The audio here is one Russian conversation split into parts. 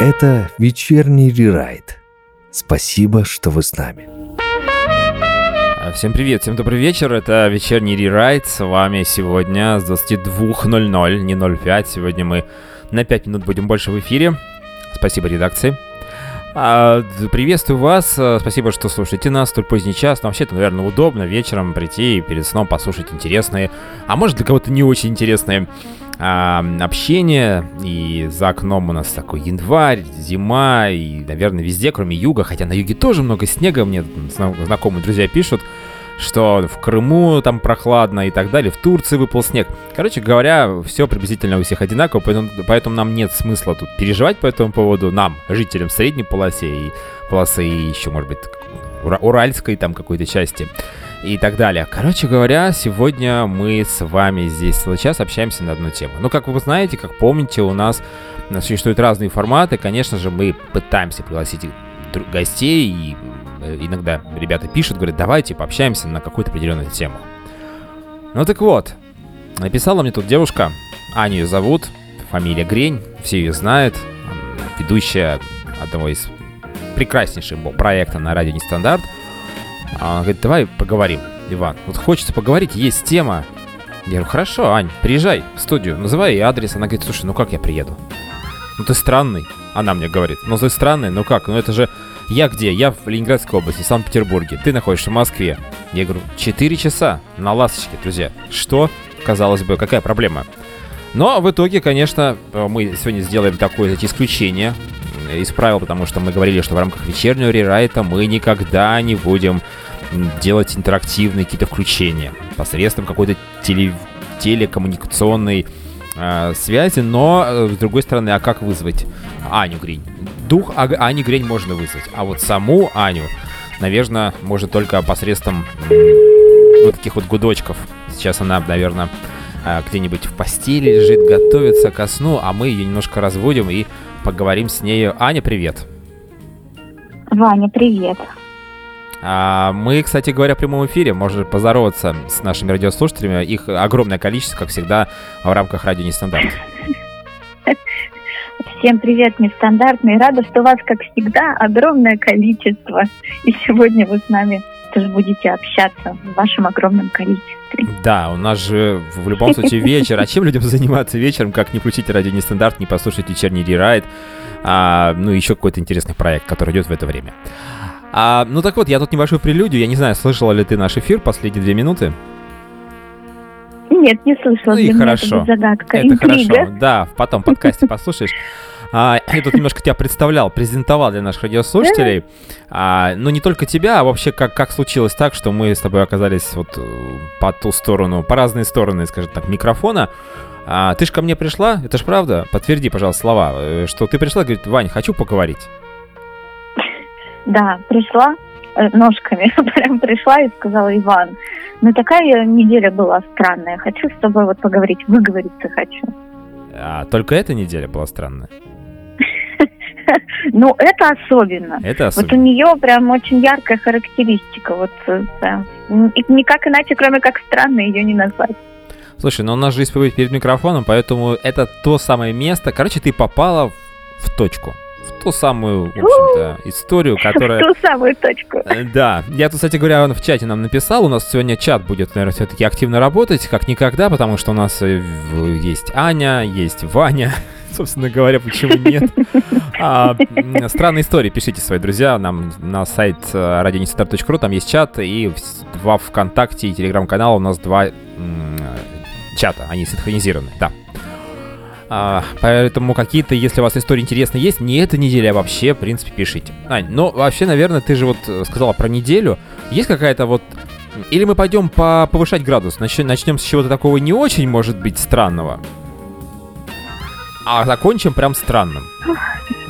Это вечерний рерайт. Спасибо, что вы с нами. А, всем привет, всем добрый вечер, это вечерний рерайт, с вами сегодня с 22.00, не 05, сегодня мы на 5 минут будем больше в эфире, спасибо редакции. А, приветствую вас, а, спасибо, что слушаете нас. Столь поздний час, но вообще это, наверное, удобно вечером прийти и перед сном послушать интересные, а может для кого-то не очень интересные общение, и за окном у нас такой январь, зима, и, наверное, везде, кроме юга, хотя на юге тоже много снега, мне знакомые друзья пишут, что в Крыму там прохладно и так далее, в Турции выпал снег. Короче говоря, все приблизительно у всех одинаково, поэтому, поэтому нам нет смысла тут переживать по этому поводу, нам, жителям средней полосы и полосы и еще, может быть, уральской там какой-то части и так далее. Короче говоря, сегодня мы с вами здесь целый час общаемся на одну тему. Ну, как вы знаете, как помните, у нас существуют разные форматы. Конечно же, мы пытаемся пригласить гостей, и иногда ребята пишут, говорят, давайте пообщаемся на какую-то определенную тему. Ну так вот, написала мне тут девушка, Аню ее зовут, фамилия Грень, все ее знают, ведущая одного из прекраснейших проекта на радио Нестандарт – а она говорит, давай поговорим, Иван. Вот хочется поговорить, есть тема. Я говорю, хорошо, Ань, приезжай в студию, называй ей адрес. Она говорит, слушай, ну как я приеду? Ну ты странный. Она мне говорит, ну ты странный, ну как? Ну это же... Я где? Я в Ленинградской области, Санкт-Петербурге. Ты находишься в Москве. Я говорю, 4 часа на ласточке, друзья. Что? Казалось бы, какая проблема? Но в итоге, конечно, мы сегодня сделаем такое исключение из правил, потому что мы говорили, что в рамках вечернего рерайта мы никогда не будем делать интерактивные какие-то включения посредством какой-то теле телекоммуникационной э, связи, но, э, с другой стороны, а как вызвать Аню Гринь? Дух а Ани Гринь можно вызвать, а вот саму Аню, наверное, может только посредством вот таких вот гудочков. Сейчас она, наверное, э, где-нибудь в постели лежит, готовится ко сну, а мы ее немножко разводим и поговорим с нею. Аня, привет. Ваня, привет. А, мы, кстати говоря, в прямом эфире. Можно поздороваться с нашими радиослушателями. Их огромное количество, как всегда, в рамках радио Нестандарт. Всем привет, нестандартный. Рада, что вас, как всегда, огромное количество. И сегодня вы с нами тоже будете общаться в вашем огромном количестве. Да, у нас же в любом случае вечер. А чем людям заниматься вечером, как не включить радио нестандарт, не послушать вечерний рерайт, а, ну еще какой-то интересный проект, который идет в это время. А, ну так вот, я тут небольшую прелюдию. Я не знаю, слышала ли ты наш эфир последние две минуты? Нет, не слышала. Ну и хорошо. Это, загадка. это хорошо. Да, потом в подкасте послушаешь. А, я тут немножко тебя представлял, презентовал для наших радиослушателей. А, но не только тебя, а вообще как, как случилось так, что мы с тобой оказались вот э, по ту сторону, по разные стороны, скажем так, микрофона. А, ты же ко мне пришла, это ж правда? Подтверди, пожалуйста, слова, э, что ты пришла, говорит, Вань, хочу поговорить. Да, пришла ножками, прям пришла и сказала, Иван, ну такая неделя была странная, хочу с тобой вот поговорить, выговориться хочу. А только эта неделя была странная? Ну, это особенно. Это особенно. Вот у нее прям очень яркая характеристика. Вот, э, да. И никак иначе, кроме как странно, ее не назвать. Слушай, ну у нас же есть перед микрофоном, поэтому это то самое место. Короче, ты попала в точку в ту самую, в общем-то, историю, которая... В ту самую точку. Э, да. Я тут, кстати говоря, он в чате нам написал, у нас сегодня чат будет, наверное, все-таки активно работать, как никогда, потому что у нас э, есть Аня, есть Ваня, собственно говоря, почему нет. А, странные истории пишите свои друзья нам на сайт э, radioinstitut.ru, там есть чат, и во ВКонтакте и Телеграм-канал у нас два чата, они синхронизированы, да. А, поэтому какие-то, если у вас истории интересные есть, не эта неделя, а вообще, в принципе, пишите. Ань, ну, вообще, наверное, ты же вот э, сказала про неделю. Есть какая-то вот... Или мы пойдем по повышать градус? Нач... Начнем с чего-то такого не очень, может быть, странного. А закончим прям странным.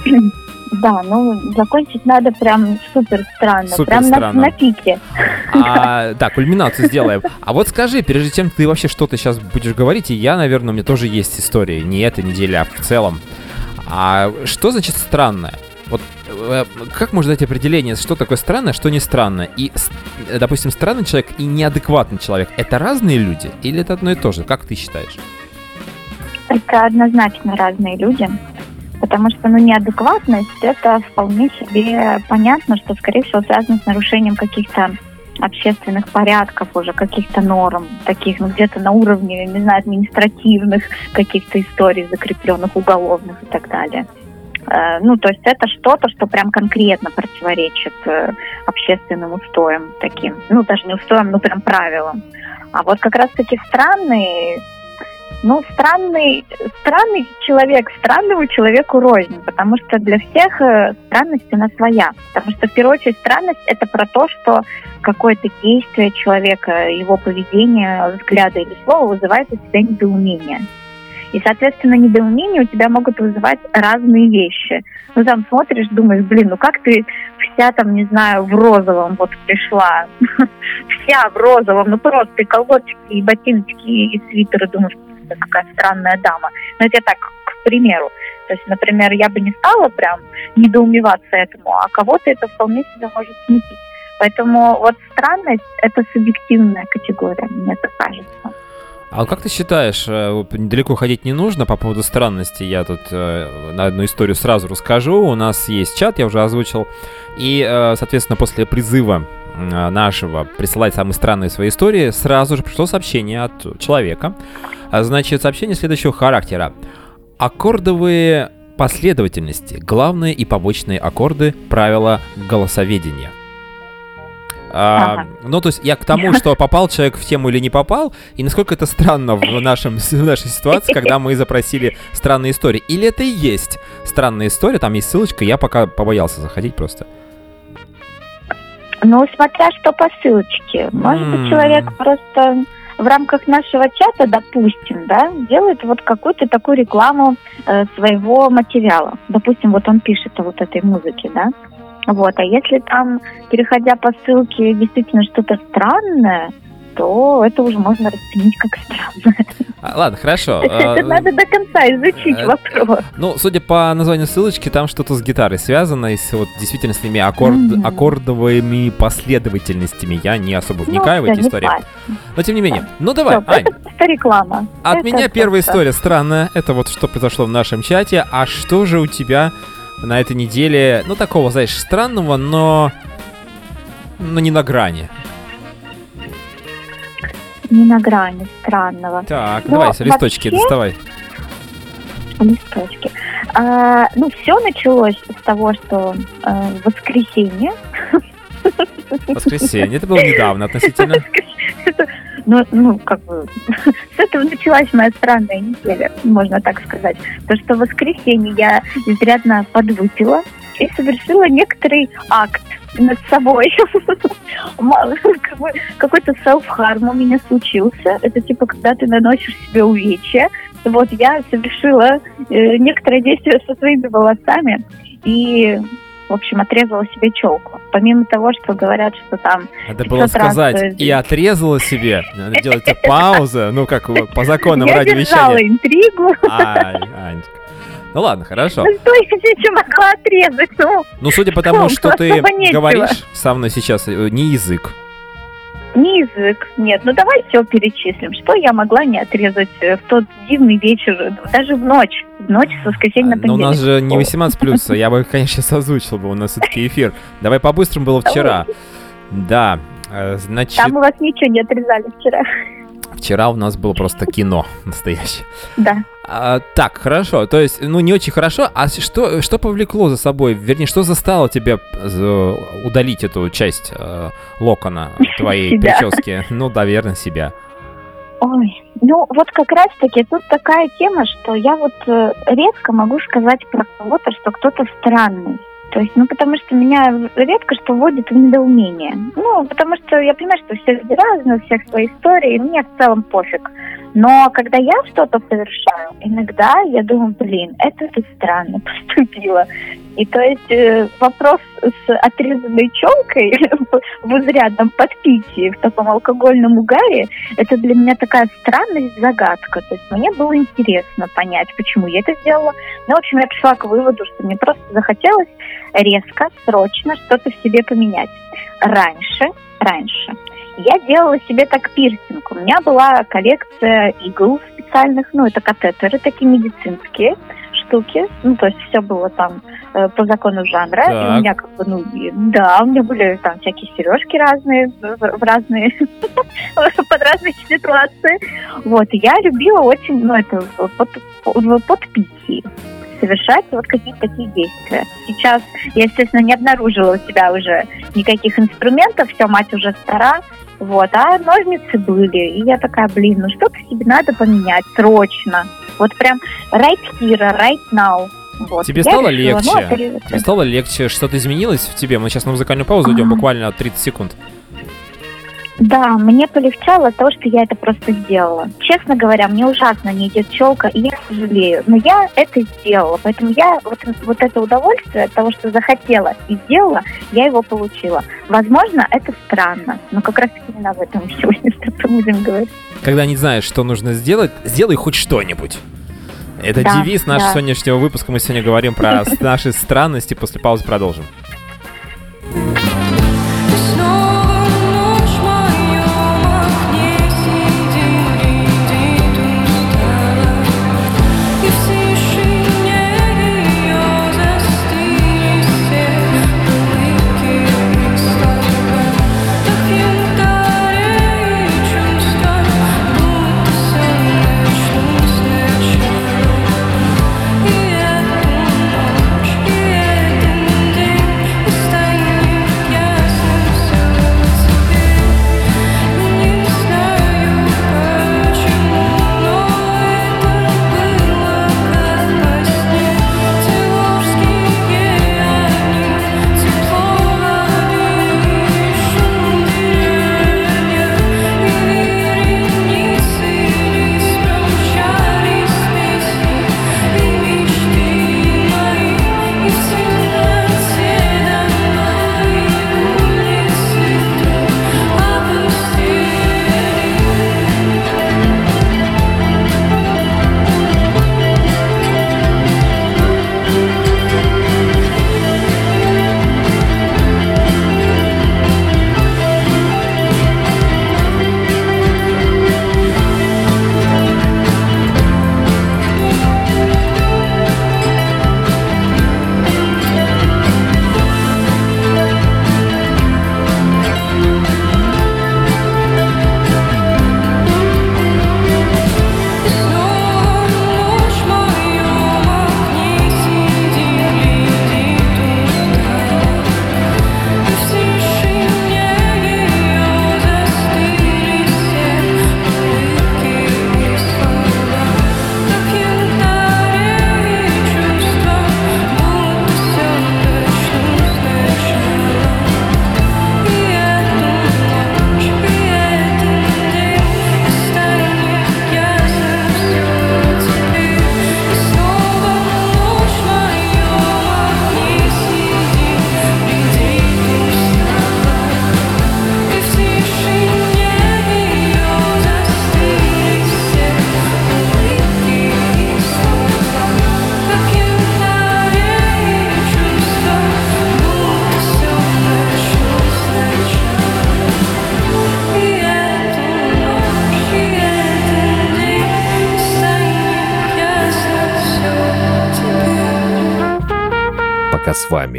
Да, ну закончить надо прям супер странно, супер прям странно. На, на пике. А, да, кульминацию сделаем. А вот скажи, прежде чем ты вообще что-то сейчас будешь говорить, и я, наверное, у меня тоже есть история, не эта неделя, а в целом. А что значит странное? Вот э, как можно дать определение, что такое странное, что не странно? И, допустим, странный человек и неадекватный человек — это разные люди? Или это одно и то же? Как ты считаешь? Это однозначно разные люди Потому что, ну, неадекватность – это вполне себе понятно, что, скорее всего, связано с нарушением каких-то общественных порядков уже, каких-то норм, таких, ну, где-то на уровне, не знаю, административных каких-то историй, закрепленных уголовных и так далее. Э, ну, то есть это что-то, что прям конкретно противоречит э, общественным устоям таким. Ну, даже не устоям, но прям правилам. А вот как раз-таки странные ну, странный, странный человек, странному человеку рознь, потому что для всех э, странность она своя. Потому что, в первую очередь, странность – это про то, что какое-то действие человека, его поведение, взгляды или слово вызывает у тебя недоумение. И, соответственно, недоумение у тебя могут вызывать разные вещи. Ну, там смотришь, думаешь, блин, ну как ты вся там, не знаю, в розовом вот пришла. Вся в розовом, ну просто и колготочки, и ботиночки, и свитеры, думаешь, какая странная дама. Но это я так, к примеру. То есть, например, я бы не стала прям недоумеваться этому, а кого-то это вполне себе может смутить. Поэтому вот странность – это субъективная категория, мне так кажется. А как ты считаешь, э, недалеко ходить не нужно по поводу странности? Я тут э, на одну историю сразу расскажу. У нас есть чат, я уже озвучил. И, э, соответственно, после призыва нашего присылать самые странные свои истории, сразу же пришло сообщение от человека. А, значит, сообщение следующего характера. Аккордовые последовательности, главные и побочные аккорды правила голосоведения. А, ага. Ну, то есть я к тому, что попал человек в тему или не попал, и насколько это странно в, нашем, в нашей ситуации, когда мы запросили странные истории. Или это и есть странная история, там есть ссылочка, я пока побоялся заходить просто. Ну, смотря что по ссылочке. Может быть, человек просто в рамках нашего чата, допустим, да, делает вот какую-то такую рекламу э, своего материала. Допустим, вот он пишет о вот этой музыке, да, вот. А если там, переходя по ссылке, действительно что-то странное, то это уже можно расценить как странное. А, ладно, хорошо. Это а, надо до конца изучить э, вопрос. Ну, судя по названию ссылочки, там что-то с гитарой связано, и с, вот действительно с ними аккорд, аккордовыми последовательностями. Я не особо ну, вникаю в эти истории. Но тем не менее. Ну давай, Ань. Это реклама. От меня первая история странная. Это вот что произошло в нашем чате. А что же у тебя на этой неделе, ну, такого, знаешь, странного, но... но не на грани. Не на грани странного. Так, но давай, листочки вообще... доставай. Листочки. А, ну, все началось с того, что а, воскресенье. Воскресенье, это было недавно относительно. Ну, ну, как бы, с этого началась моя странная неделя, можно так сказать. То, что в воскресенье я изрядно подвыпила и совершила некоторый акт над собой. Какой-то self-harm у меня случился. Это типа, когда ты наносишь себе увечья. Вот я совершила э, некоторое действие со своими волосами. И в общем, отрезала себе челку. Помимо того, что говорят, что там... Надо было сказать, раз... и отрезала себе. Надо делать паузу, ну, как по законам радиовещания. Я интригу. Ай, Анечка. Ну ладно, хорошо. Ну что я еще могла отрезать? Ну, ну судя по тому, что ты говоришь со мной сейчас, э, не язык, не язык, нет. Ну давай все перечислим. Что я могла не отрезать э, в тот дивный вечер, даже в ночь, в ночь с воскресенья на понедельник. Но у нас же не 18 плюс, я бы, конечно, сейчас озвучил бы, у нас все-таки эфир. Давай по-быстрому было вчера. Да, э, значит... Там у вас ничего не отрезали вчера. Вчера у нас было просто кино настоящее. Да. А, так, хорошо. То есть, ну, не очень хорошо. А что, что повлекло за собой? Вернее, что заставило тебя удалить эту часть э, локона твоей прически? Ну, наверное, себя. Ой, ну вот как раз-таки тут такая тема, что я вот э, редко могу сказать про кого-то, что кто-то странный. То есть, ну, потому что меня редко что вводит в недоумение. Ну, потому что я понимаю, что все разные, у всех свои истории, и мне в целом пофиг. Но когда я что-то совершаю, иногда я думаю, блин, это ты странно поступила. И то есть э, вопрос с отрезанной челкой в изрядном подпитии, в таком алкогольном угаре, это для меня такая странность, загадка. То есть мне было интересно понять, почему я это сделала. Ну, в общем, я пришла к выводу, что мне просто захотелось резко, срочно что-то в себе поменять. Раньше, раньше я делала себе так пирсинг. У меня была коллекция игл специальных, ну, это катетеры такие медицинские, штуки. Ну, то есть все было там э, по закону жанра. И Так. у меня как бы, ну, и- да, у меня были там всякие сережки разные, в, в разные, под разные ситуации. Вот, и я любила очень, ну, это под, в подпитии совершать вот какие-то такие действия. Сейчас я, естественно, не обнаружила у себя уже никаких инструментов, все, мать уже стара, вот, а ножницы были. И я такая, блин, ну что-то себе надо поменять срочно. Вот прям right here, right now. Вот. Тебе Я стало решила, ну, легче? это- Тебе стало легче? Что-то изменилось в тебе? Мы сейчас на музыкальную паузу идем буквально 30 секунд. Да, мне полегчало то, что я это просто сделала. Честно говоря, мне ужасно не идет челка, и я сожалею. Но я это сделала, поэтому я вот, вот это удовольствие от того, что захотела и сделала, я его получила. Возможно, это странно, но как раз именно об этом сегодня с тобой будем говорить. Когда не знаешь, что нужно сделать, сделай хоть что-нибудь. Это Да, девиз нашего да. сегодняшнего выпуска. Мы сегодня говорим про наши странности. После паузы продолжим.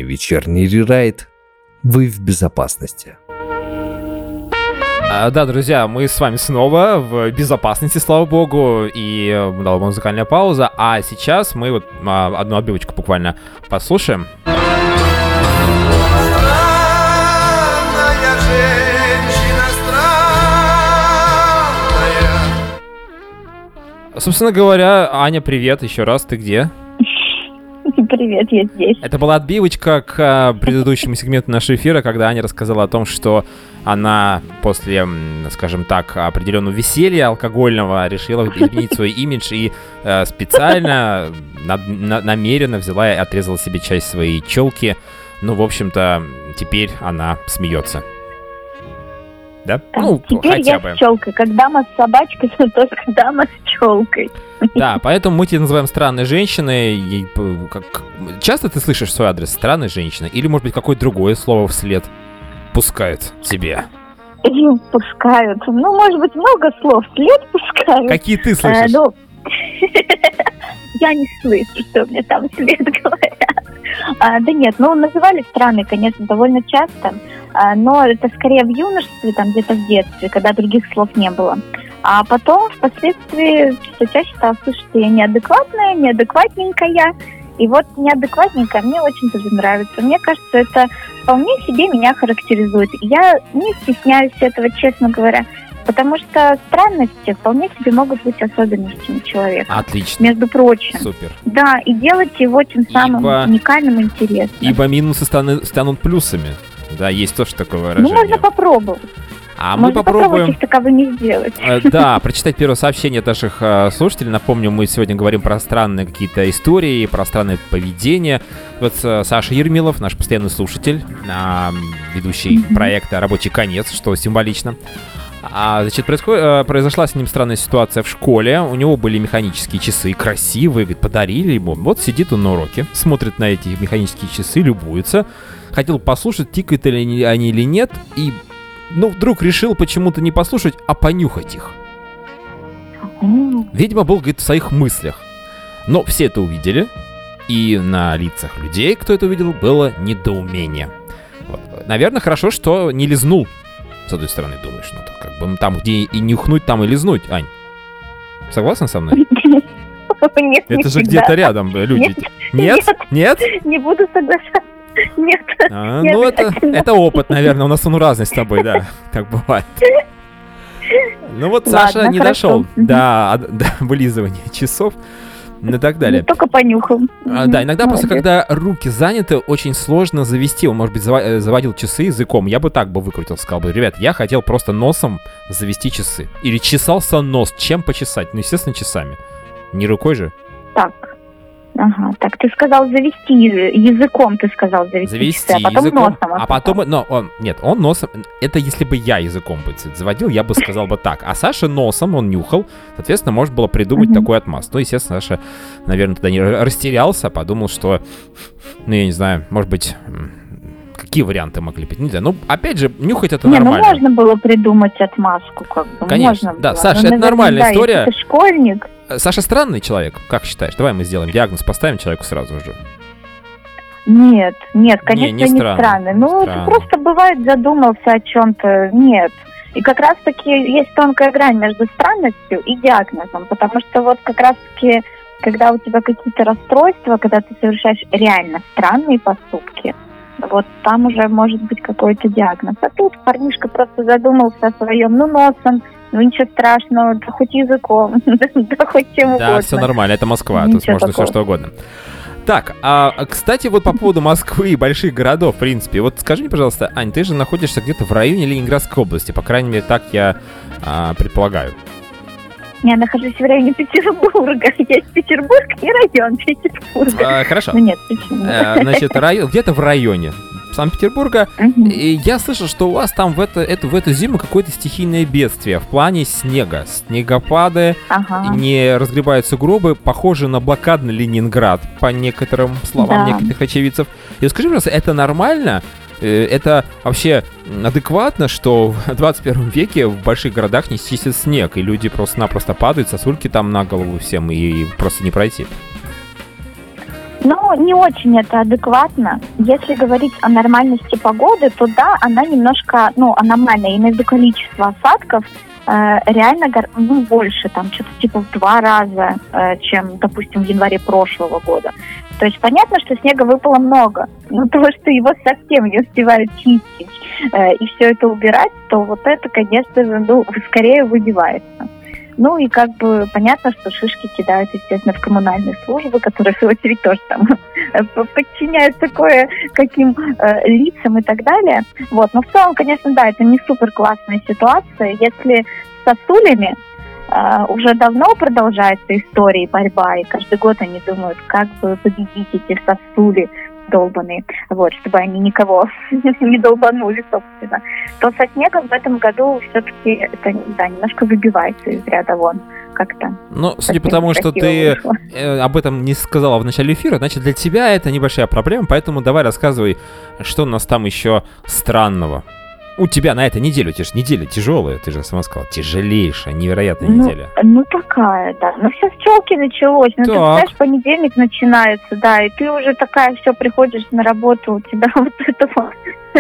Вечерний рерайт, вы в безопасности. А, да, друзья, мы с вами снова в безопасности, слава богу, и э, дала музыкальная пауза. А сейчас мы вот а, одну отбивочку буквально послушаем. Странная женщина, странная. Собственно говоря, Аня, привет еще раз, ты где? Привет, я здесь. Это была отбивочка к а, предыдущему сегменту нашего эфира, когда Аня рассказала о том, что она после, скажем так, определенного веселья алкогольного решила изменить свой имидж и э, специально, над- на- намеренно взяла и отрезала себе часть своей челки. Ну, в общем-то, теперь она смеется. Да? Так, ну, теперь хотя я бы. с челкой. Как дама с собачкой, то только дама с челкой. Да, поэтому мы тебя называем странной женщиной. И, п- как... Часто ты слышишь свой адрес странной женщины? Или, может быть, какое-то другое слово вслед пускают тебе? И пускают. Ну, может быть, много слов вслед пускают. Какие ты Э, слышишь? ну, я не слышу, что мне там вслед говорят. А, да нет, ну называли страны, конечно, довольно часто, а, но это скорее в юношестве, там где-то в детстве, когда других слов не было. А потом, впоследствии, все чаще стала слышать, что я неадекватная, неадекватненькая. И вот неадекватненькая мне очень тоже нравится. Мне кажется, это вполне себе меня характеризует. Я не стесняюсь этого, честно говоря, потому что странности вполне себе могут быть особенностями человека. Отлично. Между прочим. Супер. Да, и делать его тем самым Ибо- уникальным и интересным. Ибо минусы станут плюсами. Да, есть тоже такое ну, выражение. можно попробовать. А мы можно попробовать попробуем... таковыми сделать. Э, Да, прочитать первое сообщение от наших э, слушателей. Напомню, мы сегодня говорим про странные какие-то истории, про странное поведение. Вот э, Саша Ермилов, наш постоянный слушатель, а, ведущий проекта «Рабочий конец», что символично. А, значит, происход- произошла с ним странная ситуация в школе. У него были механические часы, красивые, говорит, подарили ему. Вот сидит он на уроке, смотрит на эти механические часы, любуется. Хотел послушать, тикают ли они, или нет, и ну, вдруг решил почему-то не послушать, а понюхать их. Видимо, был, говорит, в своих мыслях. Но все это увидели, и на лицах людей, кто это увидел, было недоумение. Вот. Наверное, хорошо, что не лизнул. С одной стороны, думаешь, ну, как бы там, где и нюхнуть, там и лизнуть. Ань, согласна со мной? Нет, не Это же всегда. где-то рядом э, люди. Нет? Нет? Не буду соглашаться. Нет. А, Не ну, это, это опыт, наверное. У нас он разный с тобой, да. Так бывает. Ну вот Саша не хорошо. дошел до, до вылизывания часов и так далее. Ну, Только понюхал. А, да, иногда просто Молодец. когда руки заняты, очень сложно завести. Он, может быть, э, заводил часы языком. Я бы так бы выкрутил, сказал бы, ребят, я хотел просто носом завести часы. Или чесался нос. Чем почесать? Ну, естественно, часами. Не рукой же. Так. Ага, так ты сказал завести язы- языком, ты сказал завести, Завести часы, а потом языком. носом. а потом, но он, нет, он носом, это если бы я языком бы заводил, я бы сказал бы так. А Саша носом, он нюхал, соответственно, можно было придумать такой отмаз. Ну, естественно, Саша, наверное, тогда не растерялся, подумал, что, ну, я не знаю, может быть, какие варианты могли быть, не знаю. Ну, опять же, нюхать это Не, ну нормально. можно было придумать отмазку, как бы. Конечно, можно да, было. Саша, Но, это наверное, нормальная да, история. Если ты школьник, Э, Саша странный человек, как считаешь? Давай мы сделаем диагноз, поставим человеку сразу же. Нет, нет, конечно, не не, странно, странный. не Ну, странно. это просто бывает задумался о чем-то. Нет. И как раз-таки есть тонкая грань между странностью и диагнозом, потому что вот как раз-таки, когда у тебя какие-то расстройства, когда ты совершаешь реально странные поступки, вот там уже может быть какой-то диагноз. А тут парнишка просто задумался о своем, ну, носом, ну, ничего страшного, да хоть языком, да хоть чем Да, угодно. все нормально, это Москва, тут можно все что угодно. Так, а, кстати, вот по поводу Москвы и больших городов, в принципе, вот скажи мне, пожалуйста, Ань, ты же находишься где-то в районе Ленинградской области, по крайней мере, так я а, предполагаю. Я нахожусь в районе Петербурга. Есть Петербург и район Петербурга. А, хорошо. Ну нет, почему? Э, Значит, район, где-то в районе Санкт-Петербурга. Мгм. И я слышал, что у вас там в, это, это, в эту зиму какое-то стихийное бедствие в плане снега. Снегопады, Ага. не разгребают сугробы, похожи на блокадный Ленинград, по некоторым словам Да. некоторых очевидцев. И скажи, пожалуйста, это нормально? Э, Это вообще адекватно, что в 21 веке в больших городах не чистит снег, и люди просто-напросто падают, сосульки там на голову всем, и просто не пройти? Ну, не очень это адекватно. Если говорить о нормальности погоды, то да, она немножко, ну, аномальная. И между количество осадков реально гор- ну, больше, там, что-то типа в два раза, э, чем, допустим, в январе прошлого года. То есть понятно, что снега выпало много, но то, что его совсем не успевают чистить э, и все это убирать, то вот это, конечно же, ну, скорее выбивается. Ну и как бы понятно, что шишки кидают, естественно, в коммунальные службы, которые, в свою очередь, тоже там э, подчиняются кое каким э, лицам и так далее. Вот. Но в целом, конечно, да, это не супер классная ситуация. Если с сосулями э, уже давно продолжается история и борьба, и каждый год они думают, как бы победить эти сосули долбанные, вот, чтобы они никого не долбанули, собственно, то со снегом в этом году все-таки это, да, немножко выбивается из ряда вон как-то. Ну, судя по тому, что ты вышло. э, об этом не сказала в начале эфира, значит, для тебя это небольшая проблема, поэтому давай рассказывай, что у нас там еще странного. У тебя на этой неделе, у тебя же неделя тяжелая, ты же сама сказала, тяжелейшая, невероятная Ну, неделя. Ну, такая, да. Ну, все с челки началось. Ну, ты Так. представляешь, понедельник начинается, да, и ты уже такая, все, приходишь на работу, у тебя вот это вот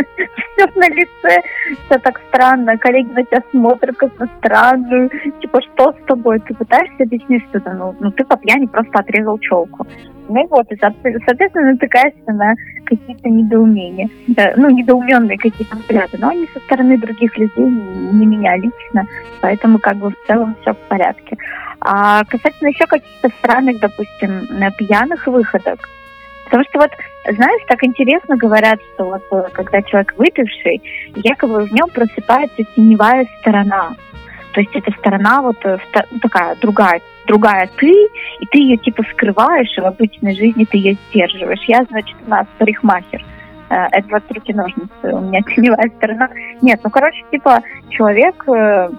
все на лице, все так странно, коллеги на тебя смотрят как на странную, типа, что с тобой? Ты пытаешься объяснить что-то, ну, ну ты по пьяни просто отрезал челку. Ну и вот, и, соотве- соответственно, натыкаешься на какие-то недоумения, ну, недоуменные какие-то взгляды, но они со стороны других людей, не меня лично, поэтому как бы в целом все в порядке. А касательно еще каких-то странных, допустим, пьяных выходок, потому что вот, знаешь, так интересно говорят, что вот э, когда человек выпивший, якобы в нем просыпается теневая сторона. То есть эта сторона вот э, ну, такая другая, другая ты, и ты ее типа скрываешь, и в обычной жизни ты ее сдерживаешь. Я, значит, у нас парикмахер. Э, Это 23 ножницы, у меня теневая сторона. Нет, ну, короче, типа, человек, э,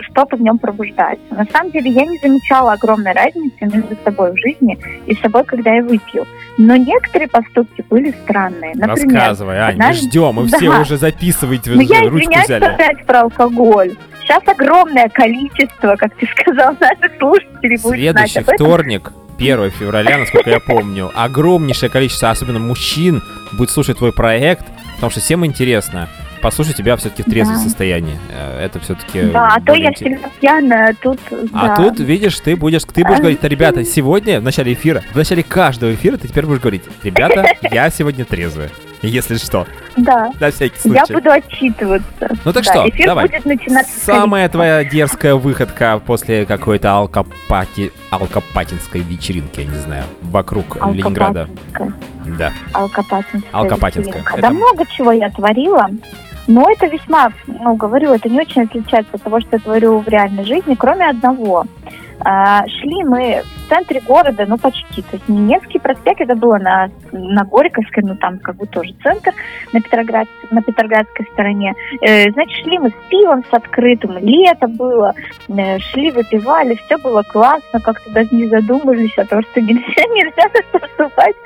что-то в нем пробуждается. На самом деле, я не замечала огромной разницы между собой в жизни и собой, когда я выпью. Но некоторые поступки были странные. Например, Рассказывай, Ань, мы однажды- ждем, мы все Да. уже записываете, вы ну, я ручку извиняюсь взяли. опять про алкоголь. Сейчас огромное количество, как ты сказал, наших слушателей будет Следующий знать об этом. вторник, 1 февраля, насколько я помню, огромнейшее количество, особенно мужчин, будет слушать твой проект, потому что всем интересно послушать тебя все-таки в трезвом Да. состоянии. Э, Это все-таки... Да, а то я всегда пьяная, а тут... А да. тут, видишь, ты будешь, ты будешь говорить, ребята, сегодня, в начале эфира, в начале каждого эфира ты теперь будешь говорить, ребята, я сегодня трезвый, если что, Да, на всякий я случай. буду отчитываться. Ну так Да, что, эфир давай. будет начинаться Самая твоя дерзкая выходка после какой-то алкопати... алкопатинской вечеринки, я не знаю, вокруг. Ленинграда. Да. Алкопатинская. Алкопатинская. Это- Да много чего я творила. Но это весьма, ну, говорю, это не очень отличается от того, что я творю в реальной жизни, кроме одного. А, шли мы в центре города, ну, почти. То есть не Невский проспект, это было на, на Горьковской, ну, там как бы тоже центр, на, Петроград, на Петроградской стороне. Э, значит, шли мы с пивом, с открытым, лето было, э, шли, выпивали, все было классно, как-то даже не задумывались о том, что нельзя, нельзя так поступать.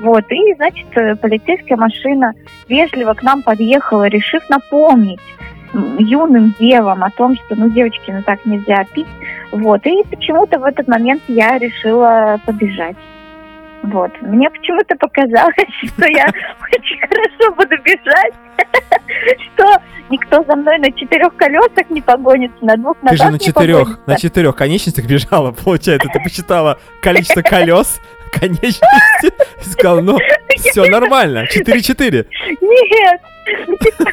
Вот, и, значит, э, полицейская машина вежливо к нам подъехала, решив напомнить юным девам о том, что, ну, девочки, ну, так нельзя пить. Вот, и почему-то в этот момент я решила побежать. Вот. Мне почему-то показалось, что я очень хорошо буду бежать, что никто за мной на четырех колесах не погонится, на двух Ты же ногах на четырех, на четырех конечностях бежала, получается. Ты посчитала количество колес, конечности, и сказала, ну, все нормально, 4-4. Нет,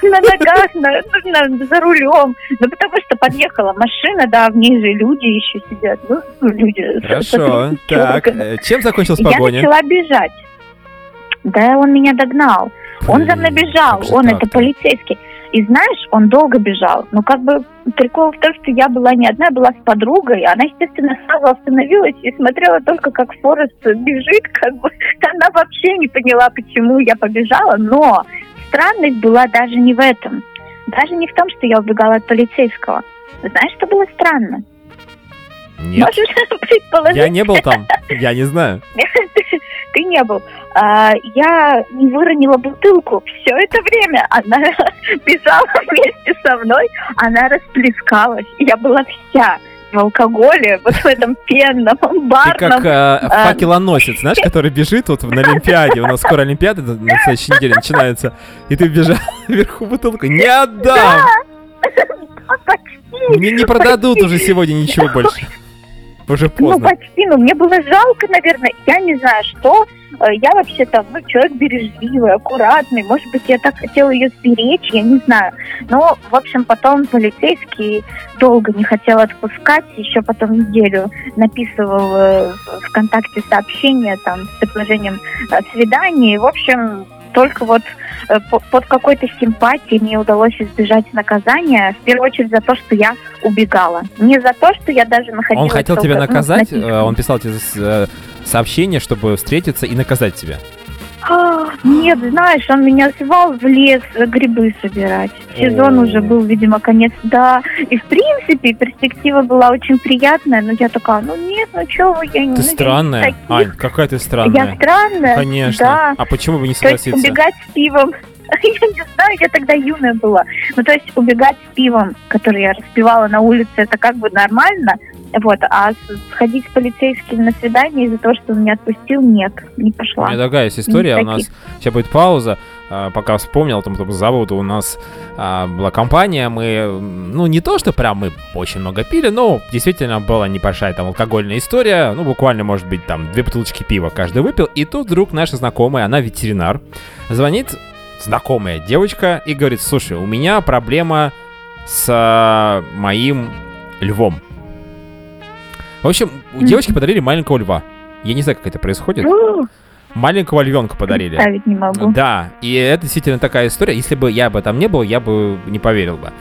на ногах, на, на- за рулем. Ну, потому что подъехала машина, да, в ней же люди еще сидят. Ну, ну, люди. Хорошо, так, э, чем закончилась Я погоня? начала бежать. Да, он меня догнал. Он за мной Блин, бежал, он это так-то? полицейский. И знаешь, он долго бежал. Ну, как бы прикол в том, что я была не одна, я была с подругой. Она, естественно, сразу остановилась и смотрела только, как Форест бежит. Как бы она вообще не поняла, почему я побежала. Но странность была даже не в этом. Даже не в том, что я убегала от полицейского. Знаешь, что было странно? Нет, Можешь предположить? я не был там, я не знаю. ты, ты не был. А, я не выронила бутылку все это время. Она бежала вместе со мной, она расплескалась. Я была вся в алкоголе, вот в этом пенном, Ты барном. как э, факелоносец, знаешь, который бежит вот на Олимпиаде. У нас скоро Олимпиада на следующей неделе начинается. И ты бежал вверху бутылку. Не отдам! А, почти. Мне не продадут уже сегодня ничего больше. Уже Ну, поздно. почти, ну, мне было жалко, наверное, я не знаю, что. Э, Я вообще-то, ну, человек бережливый, аккуратный, может быть, я так хотела ее сберечь, я не знаю. Но, в общем, потом полицейский долго не хотел отпускать, еще потом неделю написывал э, в ВКонтакте сообщение там с предложением э, свидания, и, в общем, только вот э, по- под какой-то симпатией мне удалось избежать наказания, в первую очередь за то, что я убегала. Не за то, что я даже находилась... Он хотел в тебя ну, наказать, э, он писал тебе э, сообщение, чтобы встретиться и наказать тебя. А, Нет, знаешь, он меня звал в лес э, грибы собирать. Сезон О. уже был, видимо, конец. Да, и в принципе перспектива была очень приятная, но я такая, ну нет, ну чего вы, я не... ну, Ты не странная, таких. Ань, какая ты Я странная. странная? Конечно. Да. А почему бы не То есть согласиться? убегать с пивом Я не знаю, я тогда юная была. Ну, то есть убегать с пивом, который я распивала на улице, это как бы нормально. Вот, а сходить с полицейским на свидание из-за того, что он меня отпустил, нет, не У пошла. меня другая есть история. У нас сейчас будет пауза. А, Пока вспомнил, там, там забыл, у нас а, была компания, мы, ну, не то, что прям мы очень много пили, но действительно была небольшая там алкогольная история, ну, буквально, может быть, там, две бутылочки пива каждый выпил, и тут вдруг наша знакомая, она ветеринар, звонит знакомая девочка и говорит, слушай, у меня проблема с а, моим львом. В общем, девочки подарили маленького льва. Я не знаю, как это происходит. Маленького львенка подарили. Представить не могу. Да, и это действительно такая история. Если бы я бы там не был, я бы не поверил бы.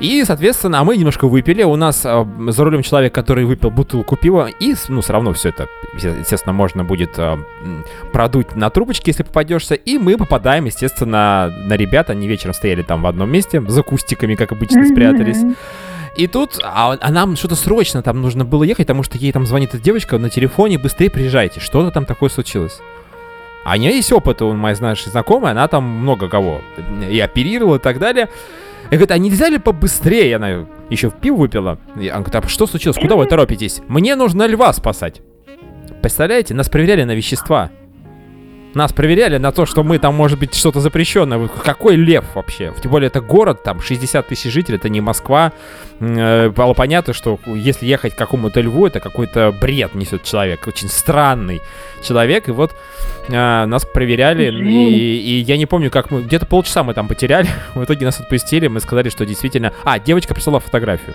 И, соответственно, а мы немножко выпили. У нас а, за рулем человек, который выпил бутылку пива. И, ну, все равно все это, естественно, можно будет м, продуть на трубочке, если попадешься. И мы попадаем, естественно, на ребят. Они вечером стояли там в одном месте, за кустиками, как обычно, спрятались. И тут, а, а нам что-то срочно там нужно было ехать, потому что ей там звонит эта девочка на телефоне, быстрее приезжайте, что-то там такое случилось. А у нее есть опыт, у моей нашей знакомой, она там много кого и оперировала и так далее. Я говорю, а нельзя ли побыстрее? Она еще в пиво выпила. И она говорит, а что случилось? Куда вы торопитесь? Мне нужно льва спасать. Представляете, нас проверяли на вещества. Нас проверяли на то, что мы там, может быть, что-то запрещенное. Какой лев вообще? Тем более это город, там 60 тысяч жителей, это не Москва. М, э, Было понятно, что если ехать к какому-то льву, это какой-то бред несет человек. Очень странный человек. И вот а, нас проверяли, и, и я не помню, как мы... Где-то полчаса мы там потеряли. В итоге нас отпустили, мы сказали, что действительно... А, девочка прислала фотографию.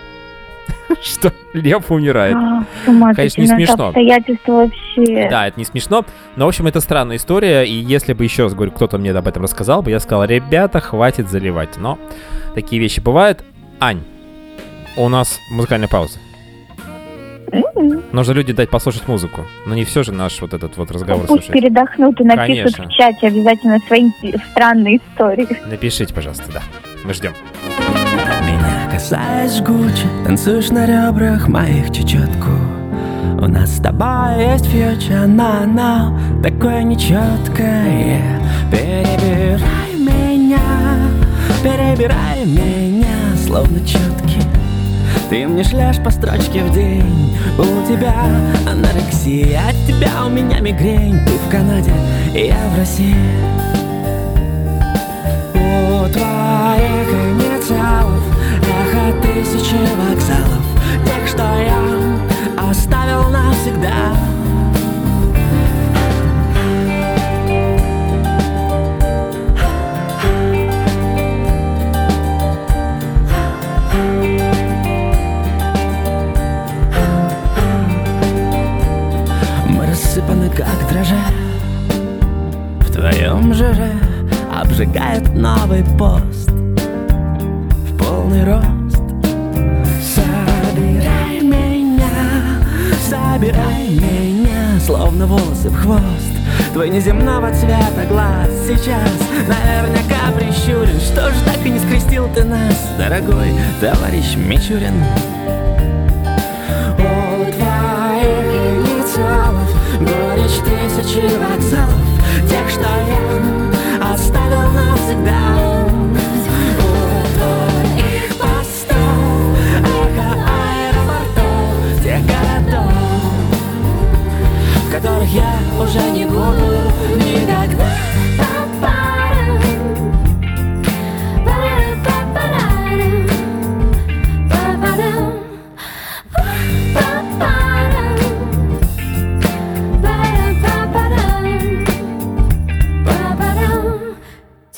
Что лев умирает. А, Конечно, не смешно. обстоятельства вообще. Да, это не смешно, но, в общем, это странная история, и если бы, еще раз говорю, кто-то мне об этом рассказал бы, я сказал, ребята, хватит заливать, но такие вещи бывают. Ань, у нас музыкальная пауза. М, Нужно людям дать послушать музыку, но не все же наш вот этот вот разговор Пусть слушать. передохнут и напишут Конечно. в чате обязательно свои странные истории. Напишите, пожалуйста, да. Мы ждем. Меня касаясь жгуче, танцуешь на ребрах моих чечетку. У нас с тобой есть фьючер, но оно такое нечеткое Перебирай меня, перебирай меня, словно четки Ты мне шлешь по строчке в день У тебя анорексия, от тебя у меня мигрень. Ты в Канаде, я в России. У твоих тысячи вокзалов. Тех, что я оставил навсегда. Мы рассыпаны как дрожжи. В твоем жире Обжигает новый пост хвост Твой неземного цвета глаз. Сейчас наверняка прищурен. Что ж так и не скрестил ты нас Дорогой товарищ Мичурин. У твоих инициалов Горечь тысячи вокзалов. Тех, что я оставил навсегда я уже не буду никогда.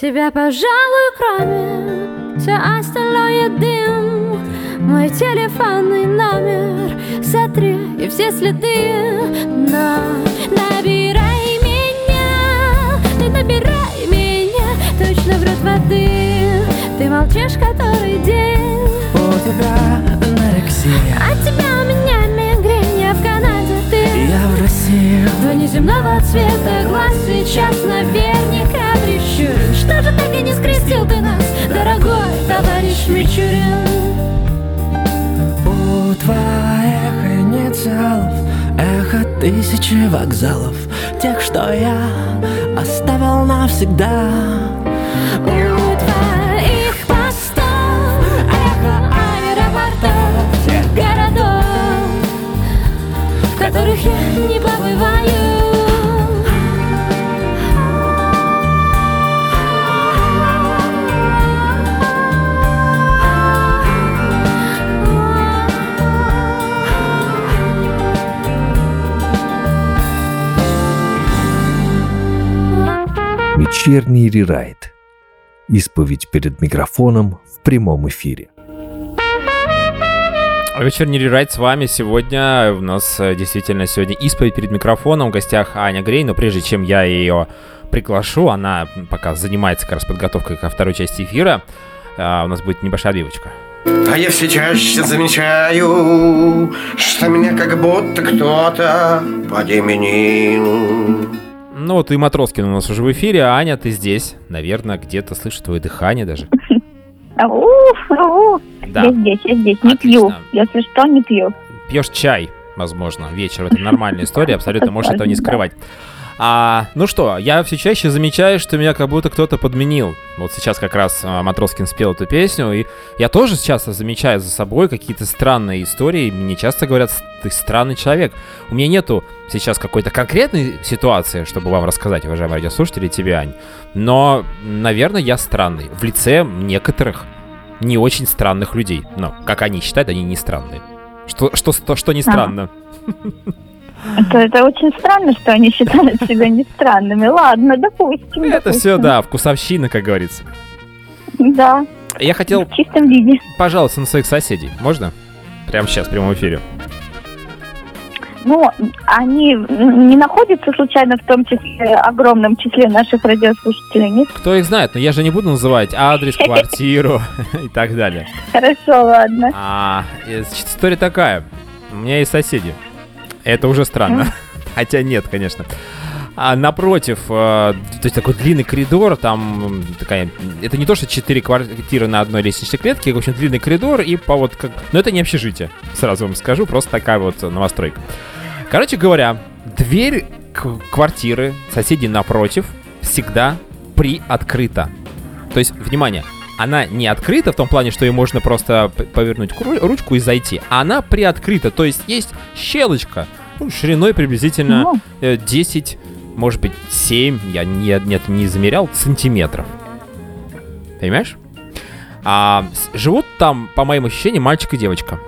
Тебя, пожалуй, кроме Все остальное дым. Мой телефонный номер Сотри и все следы Но набирай меня Ты набирай меня Точно в рот воды. Ты молчишь который день. У тебя анорексия. От тебя у меня мигрень Я в Канаде, ты. Я в России. До неземного цвета глаз сейчас наверняка прищурен. Что же так и не скрестил ты нас, дорогой товарищ Мичурин? У твоих инициалов Эхо тысячи вокзалов Тех, что я оставил навсегда. У твоих постов Эхо аэропортов городов В которых я не Вечерний рерайт. Исповедь перед микрофоном в прямом эфире. Вечерний рерайт с вами сегодня. У нас э, действительно сегодня исповедь перед микрофоном. В гостях Аня Грей. Но прежде чем я ее приглашу, она пока занимается как раз подготовкой ко второй части эфира. а, У нас будет небольшая отбивочка. А я все чаще замечаю, что меня как будто кто-то подеменил. Ну вот и Матроскин у нас уже в эфире, а Аня, ты здесь. Наверное, где-то слышу твое дыхание даже. Да. Я здесь, я здесь, не пью. Если что, не пью. Пьешь чай, возможно, вечер. Это нормальная история, абсолютно можешь этого не скрывать. А, ну что, я все чаще замечаю, что меня как будто кто-то подменил. Вот сейчас как раз а, Матроскин спел эту песню, и я тоже часто замечаю за собой какие-то странные истории. Мне часто говорят, ты странный человек. У меня нету сейчас какой-то конкретной ситуации, чтобы вам рассказать, уважаемые радиослушатели, тебе, Ань. Но, наверное, я странный. В лице некоторых не очень странных людей. Но, как они считают, они не странные. Что, что, что, что не Ага. Это, это очень странно, что они считают себя не странными. Ладно, допустим. Это допустим. все, да, вкусовщина, как говорится. Да, Я хотел в чистом виде. пожаловаться на своих соседей. Можно? Прямо сейчас, в прямом эфире. Ну, они не находятся случайно в том числе, огромном числе наших радиослушателей, нет? Кто их знает, но я же не буду называть адрес, квартиру и так далее. Хорошо, ладно. А, э, история такая. У меня есть соседи. Это уже странно. Хотя нет, конечно. А напротив, э, то есть такой длинный коридор, там такая... Это не то, что четыре квартиры на одной лестничной клетке, в общем, длинный коридор и по вот как... Но это не общежитие, сразу вам скажу, просто такая вот новостройка. Короче говоря, дверь квартиры соседей напротив всегда приоткрыта. То есть, внимание, она не открыта в том плане, что ее можно просто повернуть ручку и зайти. А она приоткрыта, то есть есть щелочка ну, шириной приблизительно Ну, э, 10, может быть 7, я не, нет, не замерял, сантиметров. Понимаешь? А, живут там, по моим ощущениям, мальчик и девочка.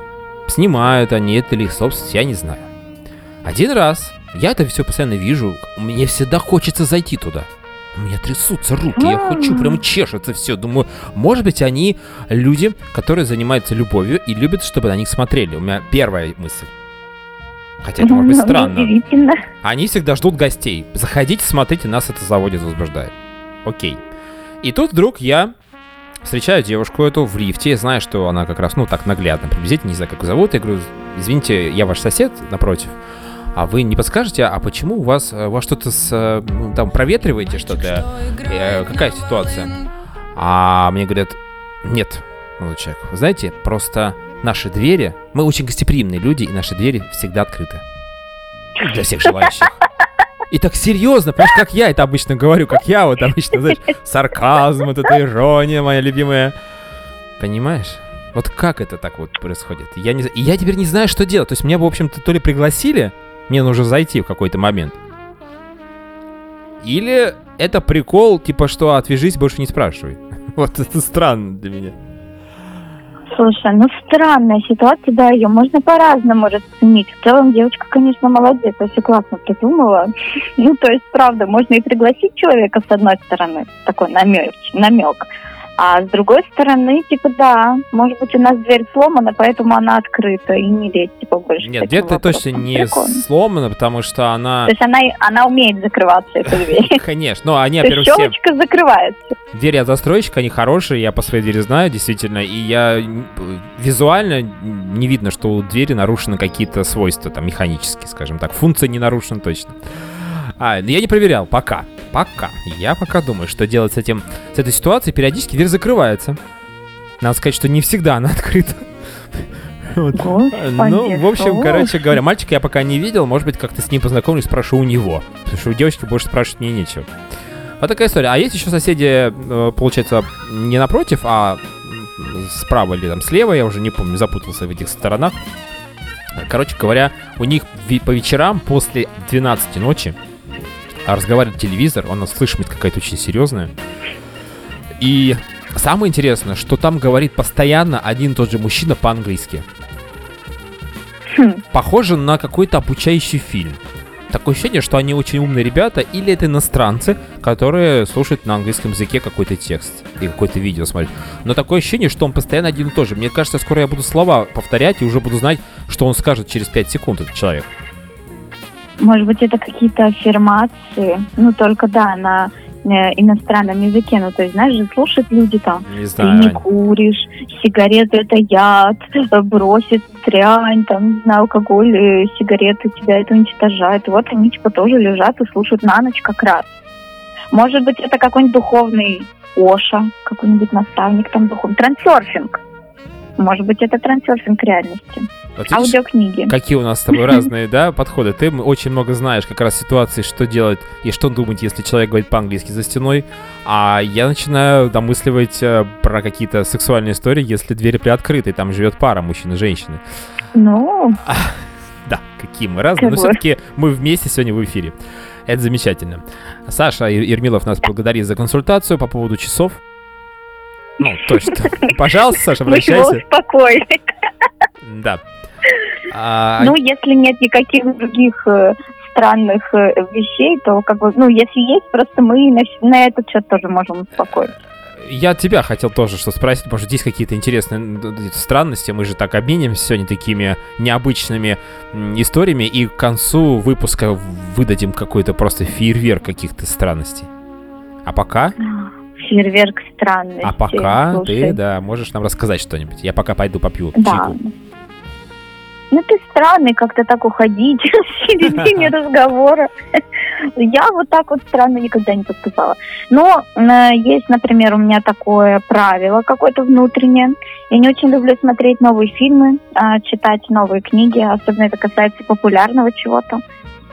Снимают они это или их собственность, я не знаю. Один раз, я это все постоянно вижу, мне всегда хочется зайти туда. У меня трясутся руки, я хочу, прям чешется все. Думаю, может быть, они люди, которые занимаются любовью и любят, чтобы на них смотрели. У меня первая мысль. Хотя это может быть странно. Они всегда ждут гостей. Заходите, смотрите, нас это заводит, возбуждает. Окей. И тут вдруг я встречаю девушку эту в лифте. Я знаю, что она как раз, ну, так наглядно, приблизительно, не знаю, как ее зовут. Я говорю, извините, я ваш сосед напротив. А вы не подскажете, а почему у вас, э, у вас что-то с, э, ну, там, проветриваете что-то? Э, какая ситуация? А мне говорят, нет, молодой человек, вы знаете, просто наши двери, мы очень гостеприимные люди, и наши двери всегда открыты. Для всех желающих. И так серьезно, понимаешь, как я это обычно говорю, как я вот обычно, знаешь, сарказм, вот эта ирония моя любимая. Понимаешь? Вот как это так вот происходит? Я не, и я теперь не знаю, что делать. То есть меня, в общем-то, то ли пригласили, мне нужно зайти в какой-то момент. Или это прикол, типа, что отвяжись, больше не спрашивай. Вот это странно для меня. Слушай, ну странная ситуация, да, ее можно по-разному расценить. В целом девочка, конечно, молодец, все классно придумала. Ну, то есть, правда, можно и пригласить человека с одной стороны, такой намек, намек. А с другой стороны, типа, да, может быть, у нас дверь сломана, поэтому она открыта, и не лезть, типа, больше. Нет, где-то точно не Прикольно. сломано, потому что она... То есть она, она умеет закрываться, эта дверь. Конечно, ну они, во-первых, все щелочка закрывается. двери от застройщика, они хорошие, я по своей двери знаю, действительно, и я м, визуально не видно, что у двери нарушены какие-то свойства, там, механические, скажем так. Функция не нарушена точно. А, я не проверял, пока. Пока. Я пока думаю, что делать с этим, с этой ситуацией. Периодически дверь закрывается. Надо сказать, что не всегда она открыта. Вот. Ну, в общем, короче говоря, мальчика я пока не видел. Может быть, как-то с ним познакомлюсь, спрошу у него. Потому что у девочки больше спрашивать мне нечего. Вот такая история. А есть еще соседи, э, получается, не напротив, а справа или там слева, я уже не помню, запутался в этих сторонах. Короче говоря, у них по вечерам после 12 ночи разговаривает телевизор, он нас слышит какая-то очень серьезная. И самое интересное, что там говорит постоянно один и тот же мужчина по-английски. Хм. Похоже на какой-то обучающий фильм. Такое ощущение, что они очень умные ребята, или это иностранцы, которые слушают на английском языке какой-то текст и какое-то видео смотрят. Но такое ощущение, что он постоянно один и тот же. Мне кажется, скоро я буду слова повторять и уже буду знать, что он скажет через 5 секунд, этот человек. Может быть, это какие-то аффирмации, ну, только, да, на э, иностранном языке. Ну, то есть, знаешь, же слушают люди там, Не ты не куришь, сигареты это яд, э, бросит дрянь, там, не знаю, алкоголь, э, сигареты тебя это уничтожают. И вот они типа тоже лежат и слушают на ночь как раз. Может быть, это какой-нибудь духовный Оша, какой-нибудь наставник там духовный. Трансерфинг. Может быть, это трансерфинг реальности. Вот видишь, Аудиокниги. Какие у нас с тобой разные, да, подходы. Ты очень много знаешь как раз ситуации, что делать и что думать, если человек говорит по-английски за стеной. А я начинаю домысливать э, про какие-то сексуальные истории, если двери приоткрыты, и там живет пара мужчины и женщины. Ну, Да, какие мы разные, но все-таки мы вместе сегодня в эфире. Это замечательно. Саша Ер- Ермилов нас благодарит за консультацию по поводу часов. Ну, точно. Пожалуйста, Саша, мы его обращайся. успокоили. Да. А, Ну, если нет никаких других э, странных э, вещей, то как бы, ну, если есть, просто мы на, на этот счет тоже можем успокоить. Я тебя хотел тоже что спросить, может, есть какие-то интересные странности, мы же так обменимся сегодня такими необычными историями, и к концу выпуска выдадим какой-то просто фейерверк каких-то странностей. А пока, Фейерверк странностей. а пока слушай. ты, да, можешь нам рассказать что-нибудь. Я пока пойду попью Да. чайку. Ну, ты странный как-то так уходить в середине разговора. Я вот так вот странно никогда не поступала. Но э, есть, например, у меня такое правило какое-то внутреннее. Я не очень люблю смотреть новые фильмы, а, читать новые книги, особенно это касается популярного чего-то.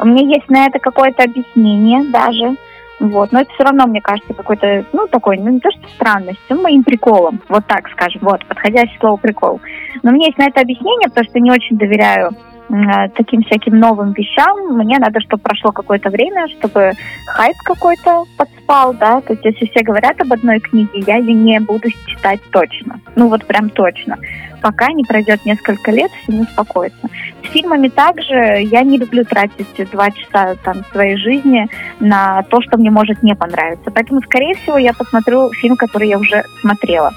У меня есть на это какое-то объяснение даже. Вот, но это все равно, мне кажется, какой-то, ну, такой, ну, не то что странностью, моим приколом, вот так скажем, вот, подходящее слово прикол. Но у меня есть на это объяснение, потому что не очень доверяю таким всяким новым вещам. Мне надо, чтобы прошло какое-то время, чтобы хайп какой-то подспал, да. То есть, если все говорят об одной книге, я ее не буду читать точно. Ну, вот прям точно. Пока не пройдет несколько лет, все не успокоится. С фильмами также я не люблю тратить два часа там своей жизни на то, что мне может не понравиться. Поэтому, скорее всего, я посмотрю фильм, который я уже смотрела.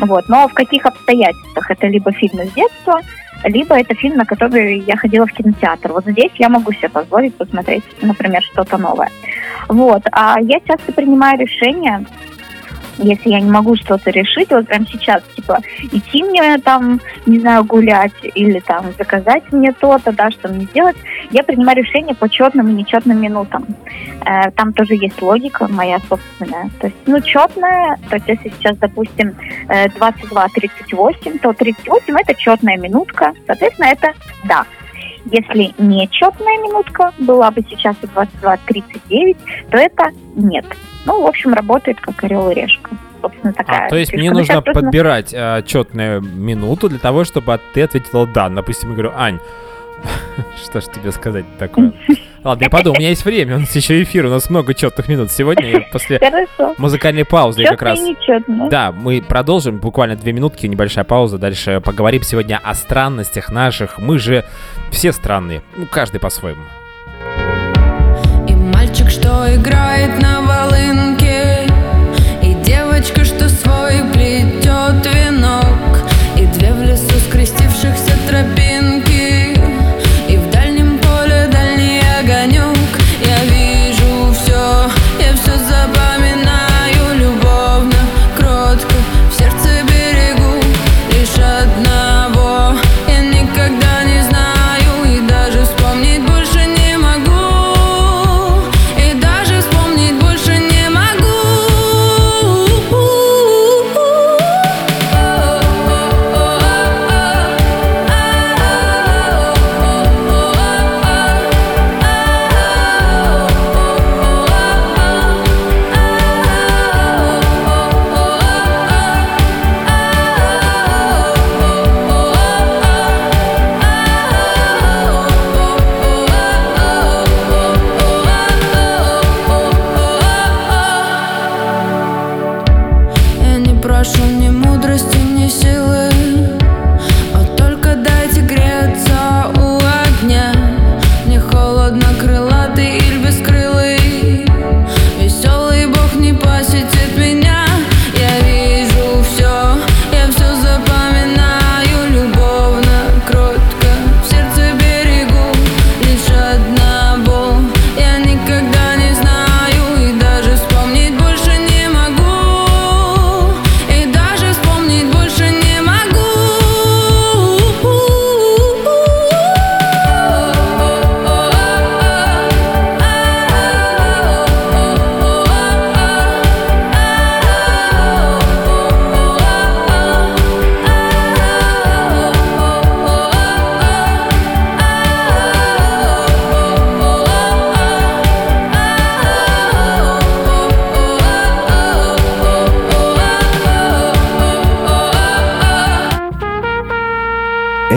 Вот. Но в каких обстоятельствах? Это либо фильм из детства, либо это фильм, на который я ходила в кинотеатр. Вот здесь я могу себе позволить посмотреть, например, что-то новое. Вот. А я часто принимаю решение, если я не могу что-то решить, вот прям сейчас, типа, идти мне там, не знаю, гулять или там заказать мне то-то, да, что мне делать, я принимаю решение по четным и нечетным минутам. Э, Там тоже есть логика моя собственная. То есть, ну, четная, то есть если сейчас, допустим, э, 22.38, то 38 это четная минутка, соответственно, это да. Если нечетная минутка была бы сейчас и 22.39, то это нет. Ну, в общем, работает как орел и решка. Собственно, такая А, то есть фишка. мне Ну, нужно сейчас просто- подбирать э, четную минуту для того, чтобы ты ответила да. Допустим, я говорю, Ань, что ж тебе сказать такое? Ладно, я подумаю, у меня есть время, у нас еще эфир, у нас много четных минут сегодня, и после Хорошо. музыкальной паузы как раз... Да, мы продолжим, буквально две минутки, небольшая пауза, дальше поговорим сегодня о странностях наших. Мы же все странные, ну, каждый по-своему. И мальчик, что играет на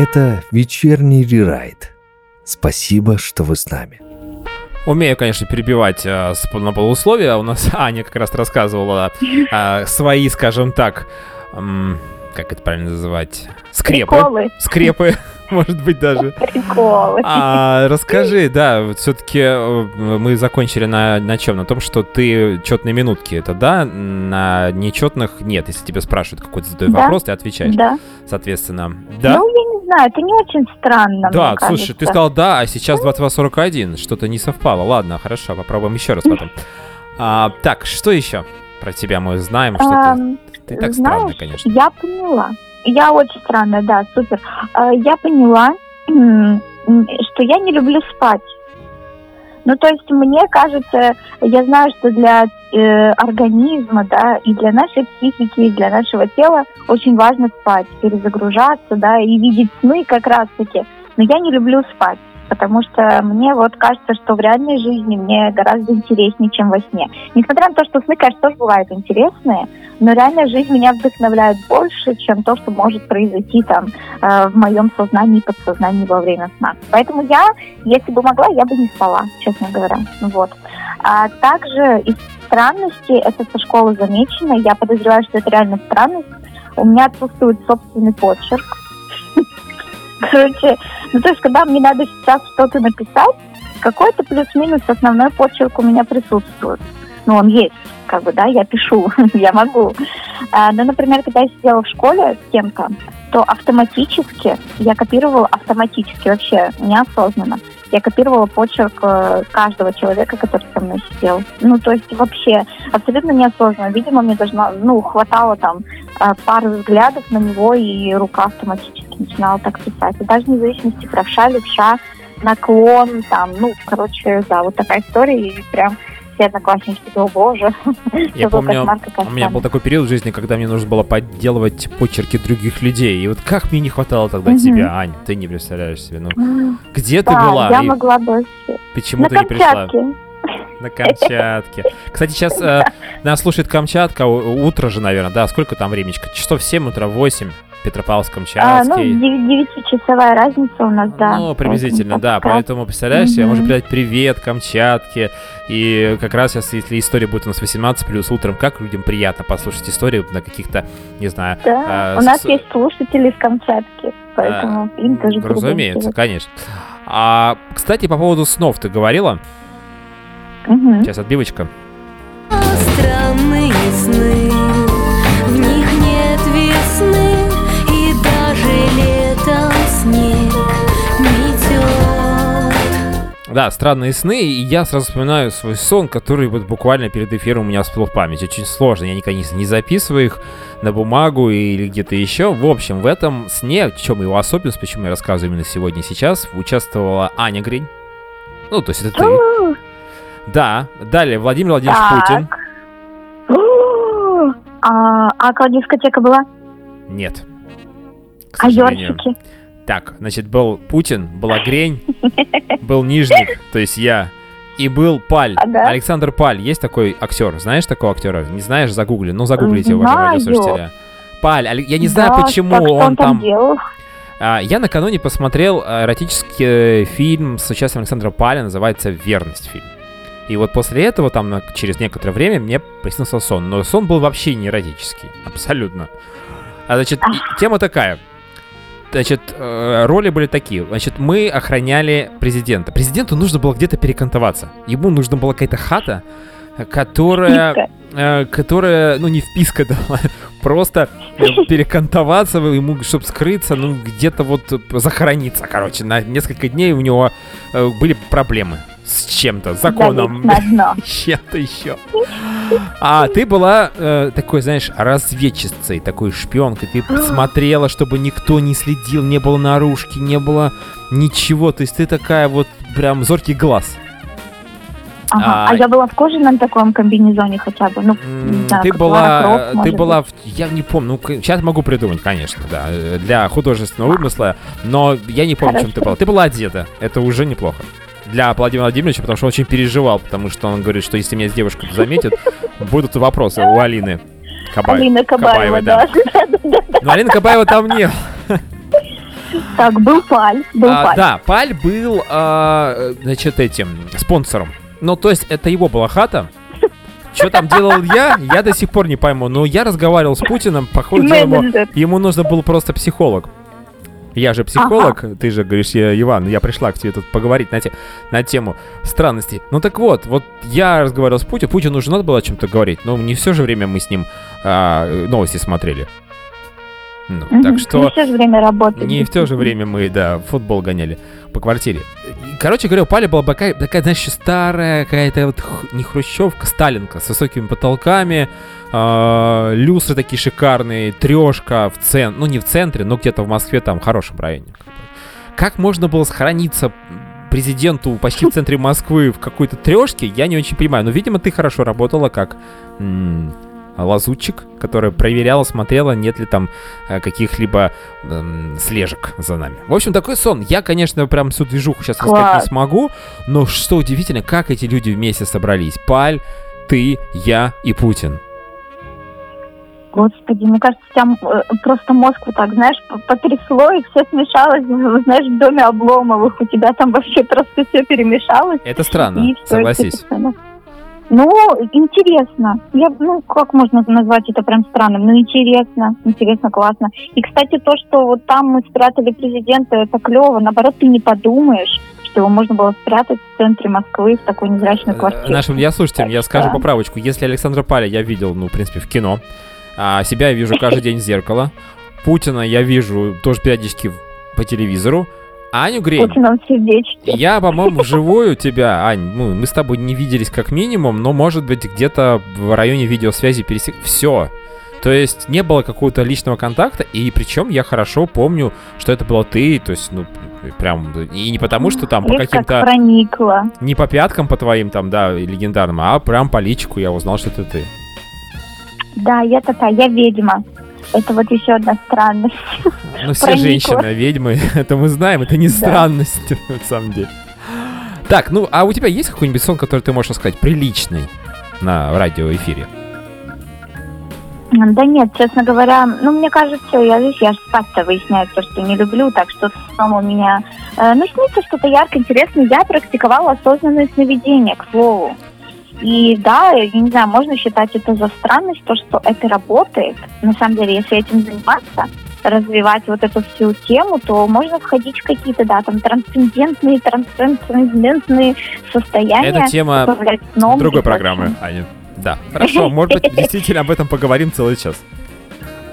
Это вечерний рерайт. Спасибо, что вы с нами. Умею, конечно, перебивать э, на полусловие. У нас Аня как раз рассказывала э, свои, скажем так, м, как это правильно называть? Скрепы. Приколы. Скрепы, может быть, даже. Приколы. А, расскажи, да, вот все-таки мы закончили на, на чем? На том, что ты четные минутки, это да? На нечетных нет. Если тебя спрашивают какой-то задают Да. вопрос, ты отвечаешь, Да. соответственно. Да? Ну, я не знаю, это не очень странно, да, слушай, ты кажется. сказал да, а сейчас 22.41. Что-то не совпало. Ладно, хорошо, попробуем еще раз потом. А, так, что еще про тебя мы знаем? Что ты, Ам, ты так знаешь, странно, конечно. Я поняла. Я очень странная, да, супер. А, Я поняла, что я не люблю спать. Ну, то есть мне кажется, я знаю, что для э, организма, да, и для нашей психики, и для нашего тела очень важно спать, перезагружаться, да, и видеть сны как раз-таки. Но я не люблю спать, потому что мне вот кажется, что в реальной жизни мне гораздо интереснее, чем во сне. Несмотря на то, что сны, конечно, тоже бывают интересные, но реальная жизнь меня вдохновляет больше, чем то, что может произойти там э, в моем сознании и подсознании во время сна. Поэтому я, если бы могла, я бы не спала, честно говоря. Вот. А также из странностей, это со школы замечено, я подозреваю, что это реально странность, у меня отсутствует собственный почерк. Короче, ну то есть, когда мне надо сейчас что-то написать, какой-то плюс-минус основной почерк у меня присутствует. Ну, он есть, как бы, да, я пишу, я могу. А, но, например, когда я сидела в школе с кем-то, то автоматически, я копировала автоматически, вообще неосознанно, я копировала почерк э, каждого человека, который со мной сидел. Ну, то есть вообще абсолютно неосознанно. Видимо, мне должно, ну, хватало там э, пары взглядов на него, и рука автоматически начинала так писать. И даже вне зависимости правша, левша, наклон, там, ну, короче, да, вот такая история, и прям все одноклассники о боже, Я помню, у меня был странность». такой период в жизни, когда мне нужно было подделывать почерки других людей. И вот как мне не хватало тогда тебя, Ань, ты не представляешь себе. Ну, где ты была? я могла бы почему ты не пришла? На Камчатке. Кстати, сейчас э, нас слушает Камчатка, утро же, наверное, да? Сколько там времечко? Часов 7 утра, 8, А, ну, девятичасовая разница у нас, да. Ну, приблизительно, да. Поэтому, представляешь, я можно Мгм. передать привет Камчатке. И как раз сейчас, если история будет у нас 18 плюс утром, как людям приятно послушать историю на каких-то, не знаю, Да, а, у нас с- есть слушатели из Камчатки, поэтому им тоже разумеется, конечно. А, кстати, по поводу снов ты говорила? Мгм. Сейчас отбивочка. Странные сны, Да, странные сны, и я сразу вспоминаю свой сон, который вот буквально перед эфиром у меня всплыл в память. Очень сложно, я никогда не, не записываю их на бумагу или где-то еще. В общем, в этом сне, в чем его особенность, почему я рассказываю именно сегодня и сейчас, участвовала Аня Грень. Ну, то есть это ты. Да, далее Владимир Владимирович Так. Путин. А, а дискотека была? Нет. А ёршики? Так, значит, был Путин, была Грень, был Нижник, то есть я, и был Паль. Ага. Александр Паль, есть такой актер, знаешь такого актера? Не знаешь, загугли. Ну, загуглите его, Знаю. радиослушателя. Паль, я не знаю, Да, почему так что он там... делал? А, я накануне посмотрел а, эротический э, фильм с участием Александра Паля, называется «Верность» фильм. И вот после этого, там, через некоторое время, мне приснился сон. Но сон был вообще не эротический. Абсолютно. А, значит, тема такая. Значит, э, роли были такие. Значит, мы охраняли президента. Президенту нужно было где-то перекантоваться. Ему нужна была какая-то хата, которая э, которая, ну, не вписка дала, просто э, перекантоваться ему, чтобы скрыться, ну, где-то вот э, захорониться, короче. На несколько дней у него э, были проблемы с чем-то, законом, на дно. чем-то еще. А ты была э, такой, знаешь, разведчицей, такой шпионкой. Ты смотрела, чтобы никто не следил, не было наружки, не было ничего. То есть ты такая вот прям зоркий глаз. Ага. А, А я была в кожаном таком комбинезоне хотя бы. Ну, не знаю, ты была, э, ты может была, в- я не помню, ну, сейчас могу придумать, конечно, да, э, для художественного вымысла, но я не помню, чем ты Хорошо. была. Ты была одета, это уже неплохо. Для Владимира Владимировича, потому что он очень переживал, потому что он говорит, что если меня с девушкой заметят, будут вопросы у Алины Кабаевой. Алина Кабаева, да. да. Да-да-да. Но Алина Кабаева там нет. Так, был Паль, был А, Паль. да, Паль был, а, значит, этим спонсором. Ну, то есть, это его была хата. Что там делал я, я до сих пор не пойму. Но я разговаривал с Путиным, по ходу дела, ему, ему нужно был просто психолог. Я же психолог, ты же говоришь, я, Иван, я пришла к тебе тут поговорить на, те- на тему странностей. Ну так вот, вот я разговаривал с Путиным, Путину уже надо было о чем-то говорить, но не все же время мы с ним а, новости смотрели. Ну, Мгм. так Не что... все же время работать. Не в то же время мы, да, футбол гоняли по квартире. Короче говоря, у Пали была такая, такая знаешь, старая какая-то вот не хрущевка, сталинка с высокими потолками, а, люстры такие шикарные, трешка в центре, ну не в центре, но где-то в Москве, там, в хорошем районе. как можно было сохраниться президенту почти в центре Москвы в какой-то трешке, я не очень понимаю. Но, видимо, ты хорошо работала как лазутчик, которая проверяла, смотрела, нет ли там э, каких-либо эм, слежек за нами. В общем, такой сон. Я, конечно, прям всю движуху сейчас рассказать Класс. не смогу, но что удивительно, как эти люди вместе собрались. Паль, ты, я и Путин. Господи, мне кажется, там э, просто мозг вот так, знаешь, потрясло, и все смешалось, знаешь, в доме Обломовых. У тебя там вообще просто все перемешалось. Это странно, согласись. естественно. Ну, интересно. Я, ну, как можно назвать это прям странным? Ну, интересно, интересно, классно. И, кстати, то, что вот там мы спрятали президента, это клево. Наоборот, ты не подумаешь, что его можно было спрятать в центре Москвы в такой невзрачной Э, квартире. Нашим я слушателям я скажу поправочку. Если Александра Паля я видел, ну, в принципе, в кино, а себя я вижу каждый день в зеркало, Путина я вижу тоже периодически по телевизору, Аню Грень Путиным сердечки. Я, по-моему, вживую тебя, Ань, ну, мы с тобой не виделись как минимум, но, может быть, где-то в районе видеосвязи пересек... Все. То есть не было какого-то личного контакта, и причем я хорошо помню, что это была ты, то есть, ну, прям, и не потому, что там по Видишь, как каким-то, проникла. не по пяткам по твоим там, да, легендарным, а прям по личику я узнал, что это ты. Да, я такая, я ведьма. Это вот еще одна странность. Ну, все женщины ведьмы, это мы знаем, это не Да. странность, на самом деле. Так, ну, а у тебя есть какой-нибудь сон, который ты можешь сказать приличный на радиоэфире? Да нет, честно говоря, ну, мне кажется, я, видишь, я же спать-то выясняю то, что не люблю, так что сном у меня... э, ну, снится что-то ярко, интересное. Я практиковала осознанное сновидение, к слову. И да, я не знаю, можно считать это за странность, то, что это работает. На самом деле, если этим заниматься, развивать вот эту всю тему, то можно входить в какие-то, да, там, трансцендентные, трансцендентные состояния. Это тема другой программы, Аня. Да, хорошо, может быть, действительно об этом поговорим целый час.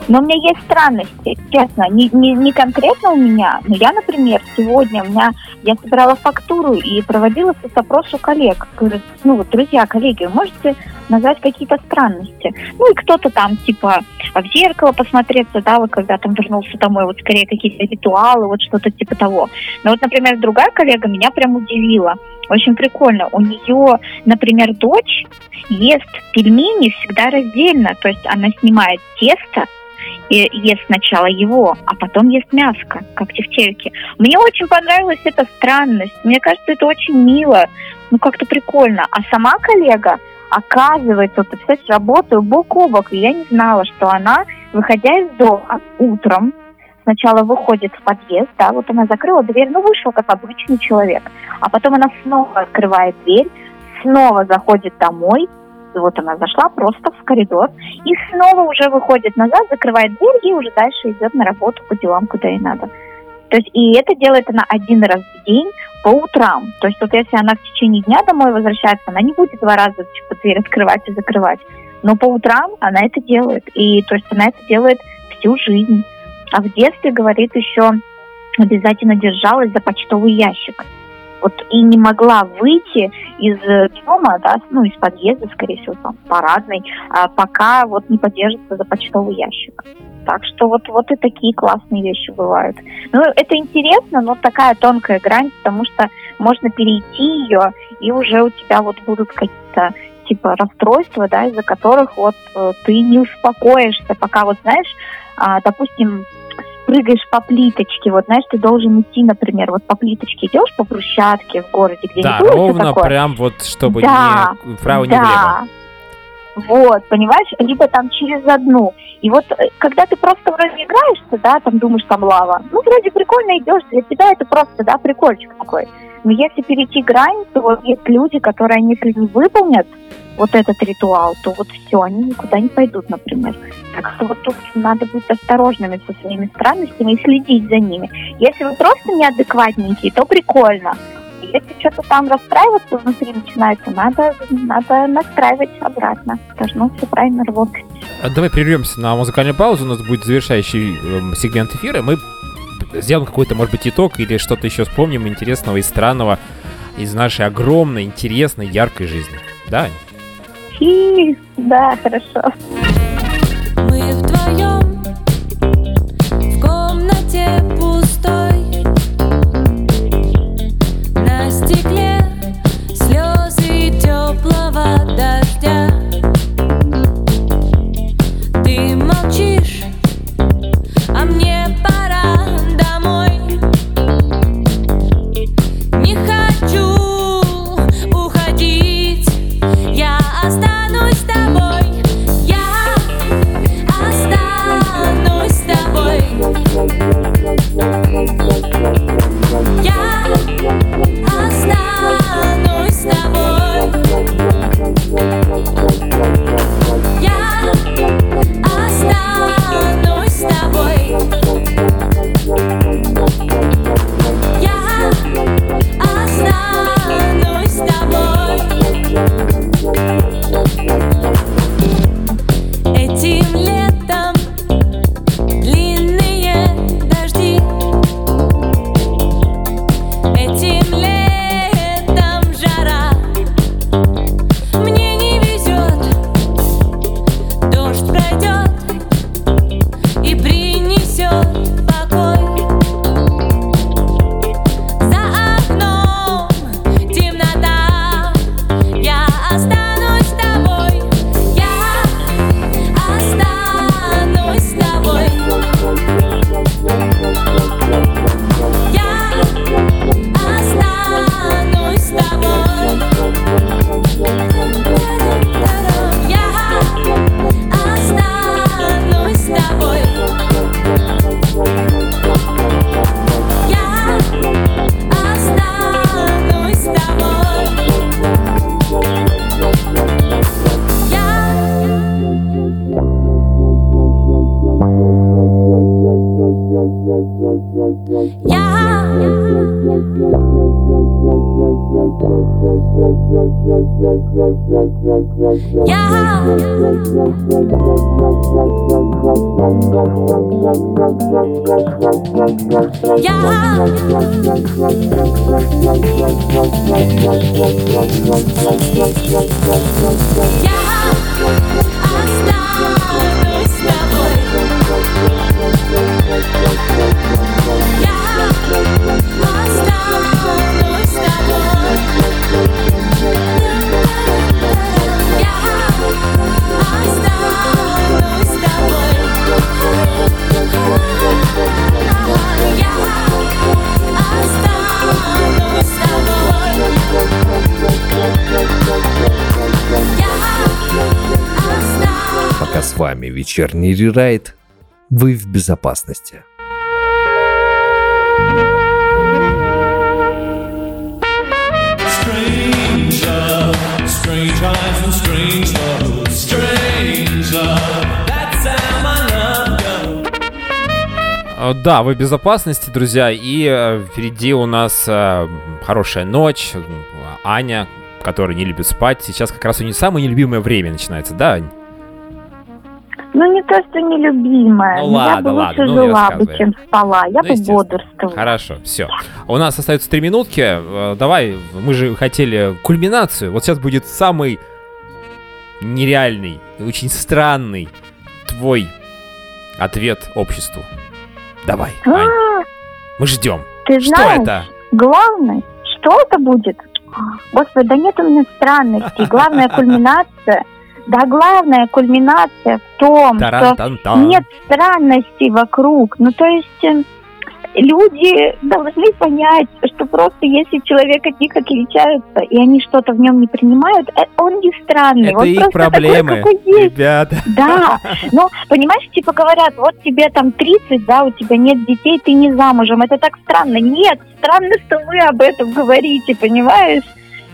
Но у меня есть странности, честно, не, не, не конкретно у меня, но я, например, сегодня у меня, я собирала фактуру и проводила соцопрос у коллег. Говорю, ну вот, друзья, коллеги, можете назвать какие-то странности? Ну и кто-то там, типа, в зеркало посмотреться, да, вот когда там вернулся домой, вот скорее какие-то ритуалы, вот что-то типа того. Но вот, например, другая коллега меня прям удивила. Очень прикольно. У нее, например, дочь ест пельмени всегда раздельно. То есть она снимает тесто, и ест сначала его, а потом ест мяско, как тефтельки. Мне очень понравилась эта странность. Мне кажется, это очень мило, ну как-то прикольно. А сама коллега, оказывается, вот, представляешь, работаю бок о бок, и я не знала, что она, выходя из дома утром, сначала выходит в подъезд, да, вот она закрыла дверь, ну вышла как обычный человек, а потом она снова открывает дверь, снова заходит домой, и вот она зашла просто в коридор и снова уже выходит назад, закрывает дверь и уже дальше идет на работу по делам, куда ей надо. То есть и это делает она один раз в день по утрам. То есть вот если она в течение дня домой возвращается, она не будет два раза типа, дверь открывать и закрывать. Но по утрам она это делает. И то есть она это делает всю жизнь. А в детстве, говорит, еще обязательно держалась за почтовый ящик. Вот и не могла выйти из э, дома, да, ну, из подъезда, скорее всего, там, парадной, а, пока вот не подержится за почтовый ящик. Так что вот, вот и такие классные вещи бывают. Ну, это интересно, но такая тонкая грань, потому что можно перейти ее, и уже у тебя вот будут какие-то типа расстройства, да, из-за которых вот э, ты не успокоишься, пока вот, знаешь, а, допустим, прыгаешь по плиточке, вот знаешь, ты должен идти, например, вот по плиточке идешь по брусчатке в городе, где Да, не ровно, такое. прям вот, чтобы Да, ни вправо, ни влево. да. Вот, понимаешь, либо там через одну. И вот э, когда ты просто вроде играешься, да, там думаешь, там лава, ну, вроде прикольно идешь, для тебя это просто, да, прикольчик такой. Но если перейти грань, то вот есть люди, которые, если не выполнят вот этот ритуал, то вот все, они никуда не пойдут, например. Так что вот тут надо быть осторожными со своими странностями и следить за ними. Если вы просто неадекватненькие, то прикольно. Если что-то там расстраиваться внутри начинается, надо, надо настраивать обратно. Должно все правильно работать. А давай прервемся на музыкальную паузу. У нас будет завершающий э, сегмент эфира. Мы сделаем какой-то, может быть, итог или что-то еще вспомним интересного и странного из нашей огромной, интересной, яркой жизни. Да? Да, хорошо. Мы вдвоем Yeah. Yeah. Yeah. Вами вечерний рерайт, вы в безопасности. Э, Да, вы в безопасности, друзья, и э, впереди у нас э, хорошая ночь. Аня, которая не любит спать, сейчас как раз у нее самое нелюбимое время начинается, да, Ань? Ну, не то, что нелюбимая. Ну но я ладно, бы ладно, лучше ну, жила бы, чем спала. Я Ну, бы бодрствовала. Хорошо, все. У нас остается три минутки. Э, Давай, мы же хотели кульминацию. Вот сейчас будет самый нереальный, очень странный твой ответ обществу. Давай, Ань, А, мы ждем. Ты Что знаешь, это? главное, что это будет? Господи, да нет у меня странностей. Главная кульминация, да главная кульминация в том, что нет странностей вокруг. Ну, то есть, э, люди должны понять, что просто если человек от них отличается, и они что-то в нем не принимают, э, он не странный. Это он их проблемы, Такой, какой есть. ребята. Да, но понимаешь, типа говорят, вот тебе там 30, да, у тебя нет детей, ты не замужем. Это так странно. Нет, странно, что вы об этом говорите, понимаешь?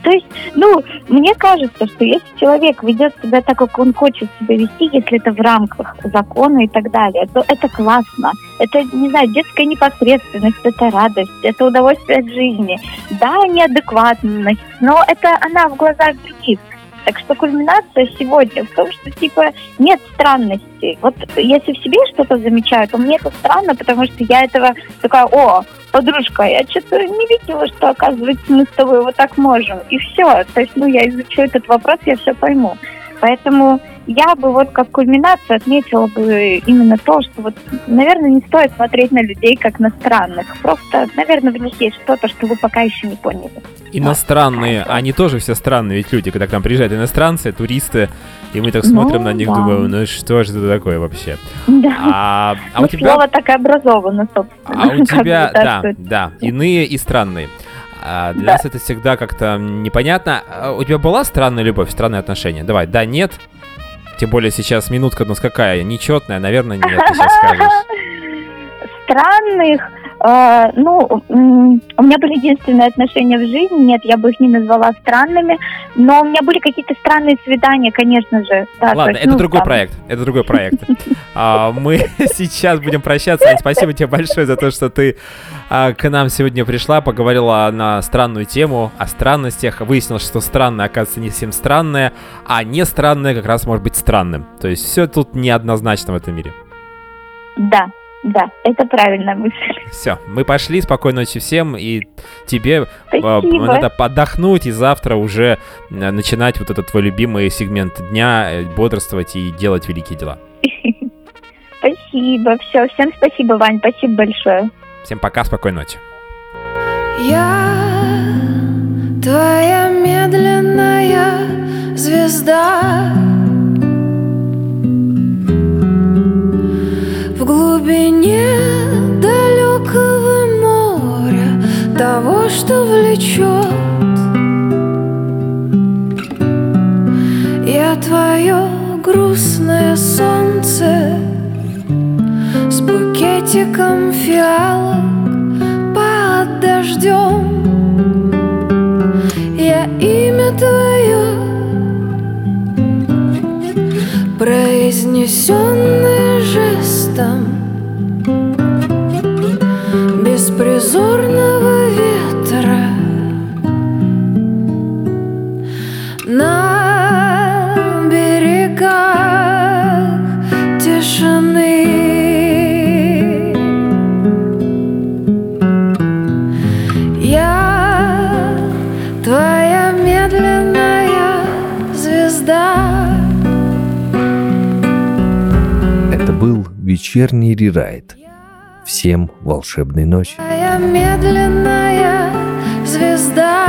То есть, ну, мне кажется, что если человек ведет себя так, как он хочет себя вести, если это в рамках закона и так далее, то это классно. Это, не знаю, детская непосредственность, это радость, это удовольствие от жизни. Да, неадекватность, но это она в глазах других. Так что кульминация сегодня в том, что типа нет странностей. Вот если в себе что-то замечаю, то мне это странно, потому что я этого такая, о, подружка, я что-то не видела, что оказывается мы с тобой вот так можем. И все. То есть, ну, я изучу этот вопрос, я все пойму. Поэтому я бы вот как кульминацию отметила бы именно то, что вот, наверное, не стоит смотреть на людей как на странных. Просто, наверное, в них есть что-то, что вы пока еще не поняли. Иностранные, они тоже все странные ведь люди, когда к нам приезжают иностранцы, туристы, и мы так Ну, смотрим на них, да. думаем, ну что же это такое вообще? Да. А, а Ну, у тебя... слово так и образовано, собственно. А у тебя, да, да, иные и странные. А для Да. нас это всегда как-то непонятно. А У тебя была странная любовь, странные отношения? Давай, да, нет? Тем более сейчас минутка у нас какая? Нечетная, наверное, нет, ты сейчас скажешь. Странных, э, ну, у меня были единственные отношения в жизни, нет, я бы их не назвала странными, но у меня были какие-то странные свидания, конечно же. Да, Ладно, есть, это ну, другой там, проект. Это другой проект. А, Мы сейчас будем прощаться. Ань, спасибо тебе большое за то, что ты а, к нам сегодня пришла, поговорила на странную тему, о странностях. Выяснилось, что странное, оказывается, не всем странное, а не странное как раз может быть странным. То есть все тут неоднозначно в этом мире. Да, да, это правильная мысль. Все, мы пошли. Спокойной ночи всем. И тебе а, Спасибо. надо отдохнуть и завтра уже а, начинать вот этот твой любимый сегмент дня, э, бодрствовать и делать великие дела. Спасибо, все, всем спасибо, Вань, спасибо большое. Всем пока, спокойной ночи. Я твоя медленная звезда Того, что влечет. Я твое грустное солнце С букетиком фиалок под дождем. Я имя твое Произнесенное жестом Беспризорного вечерний рерайт. Всем волшебной ночи. Медленная звезда.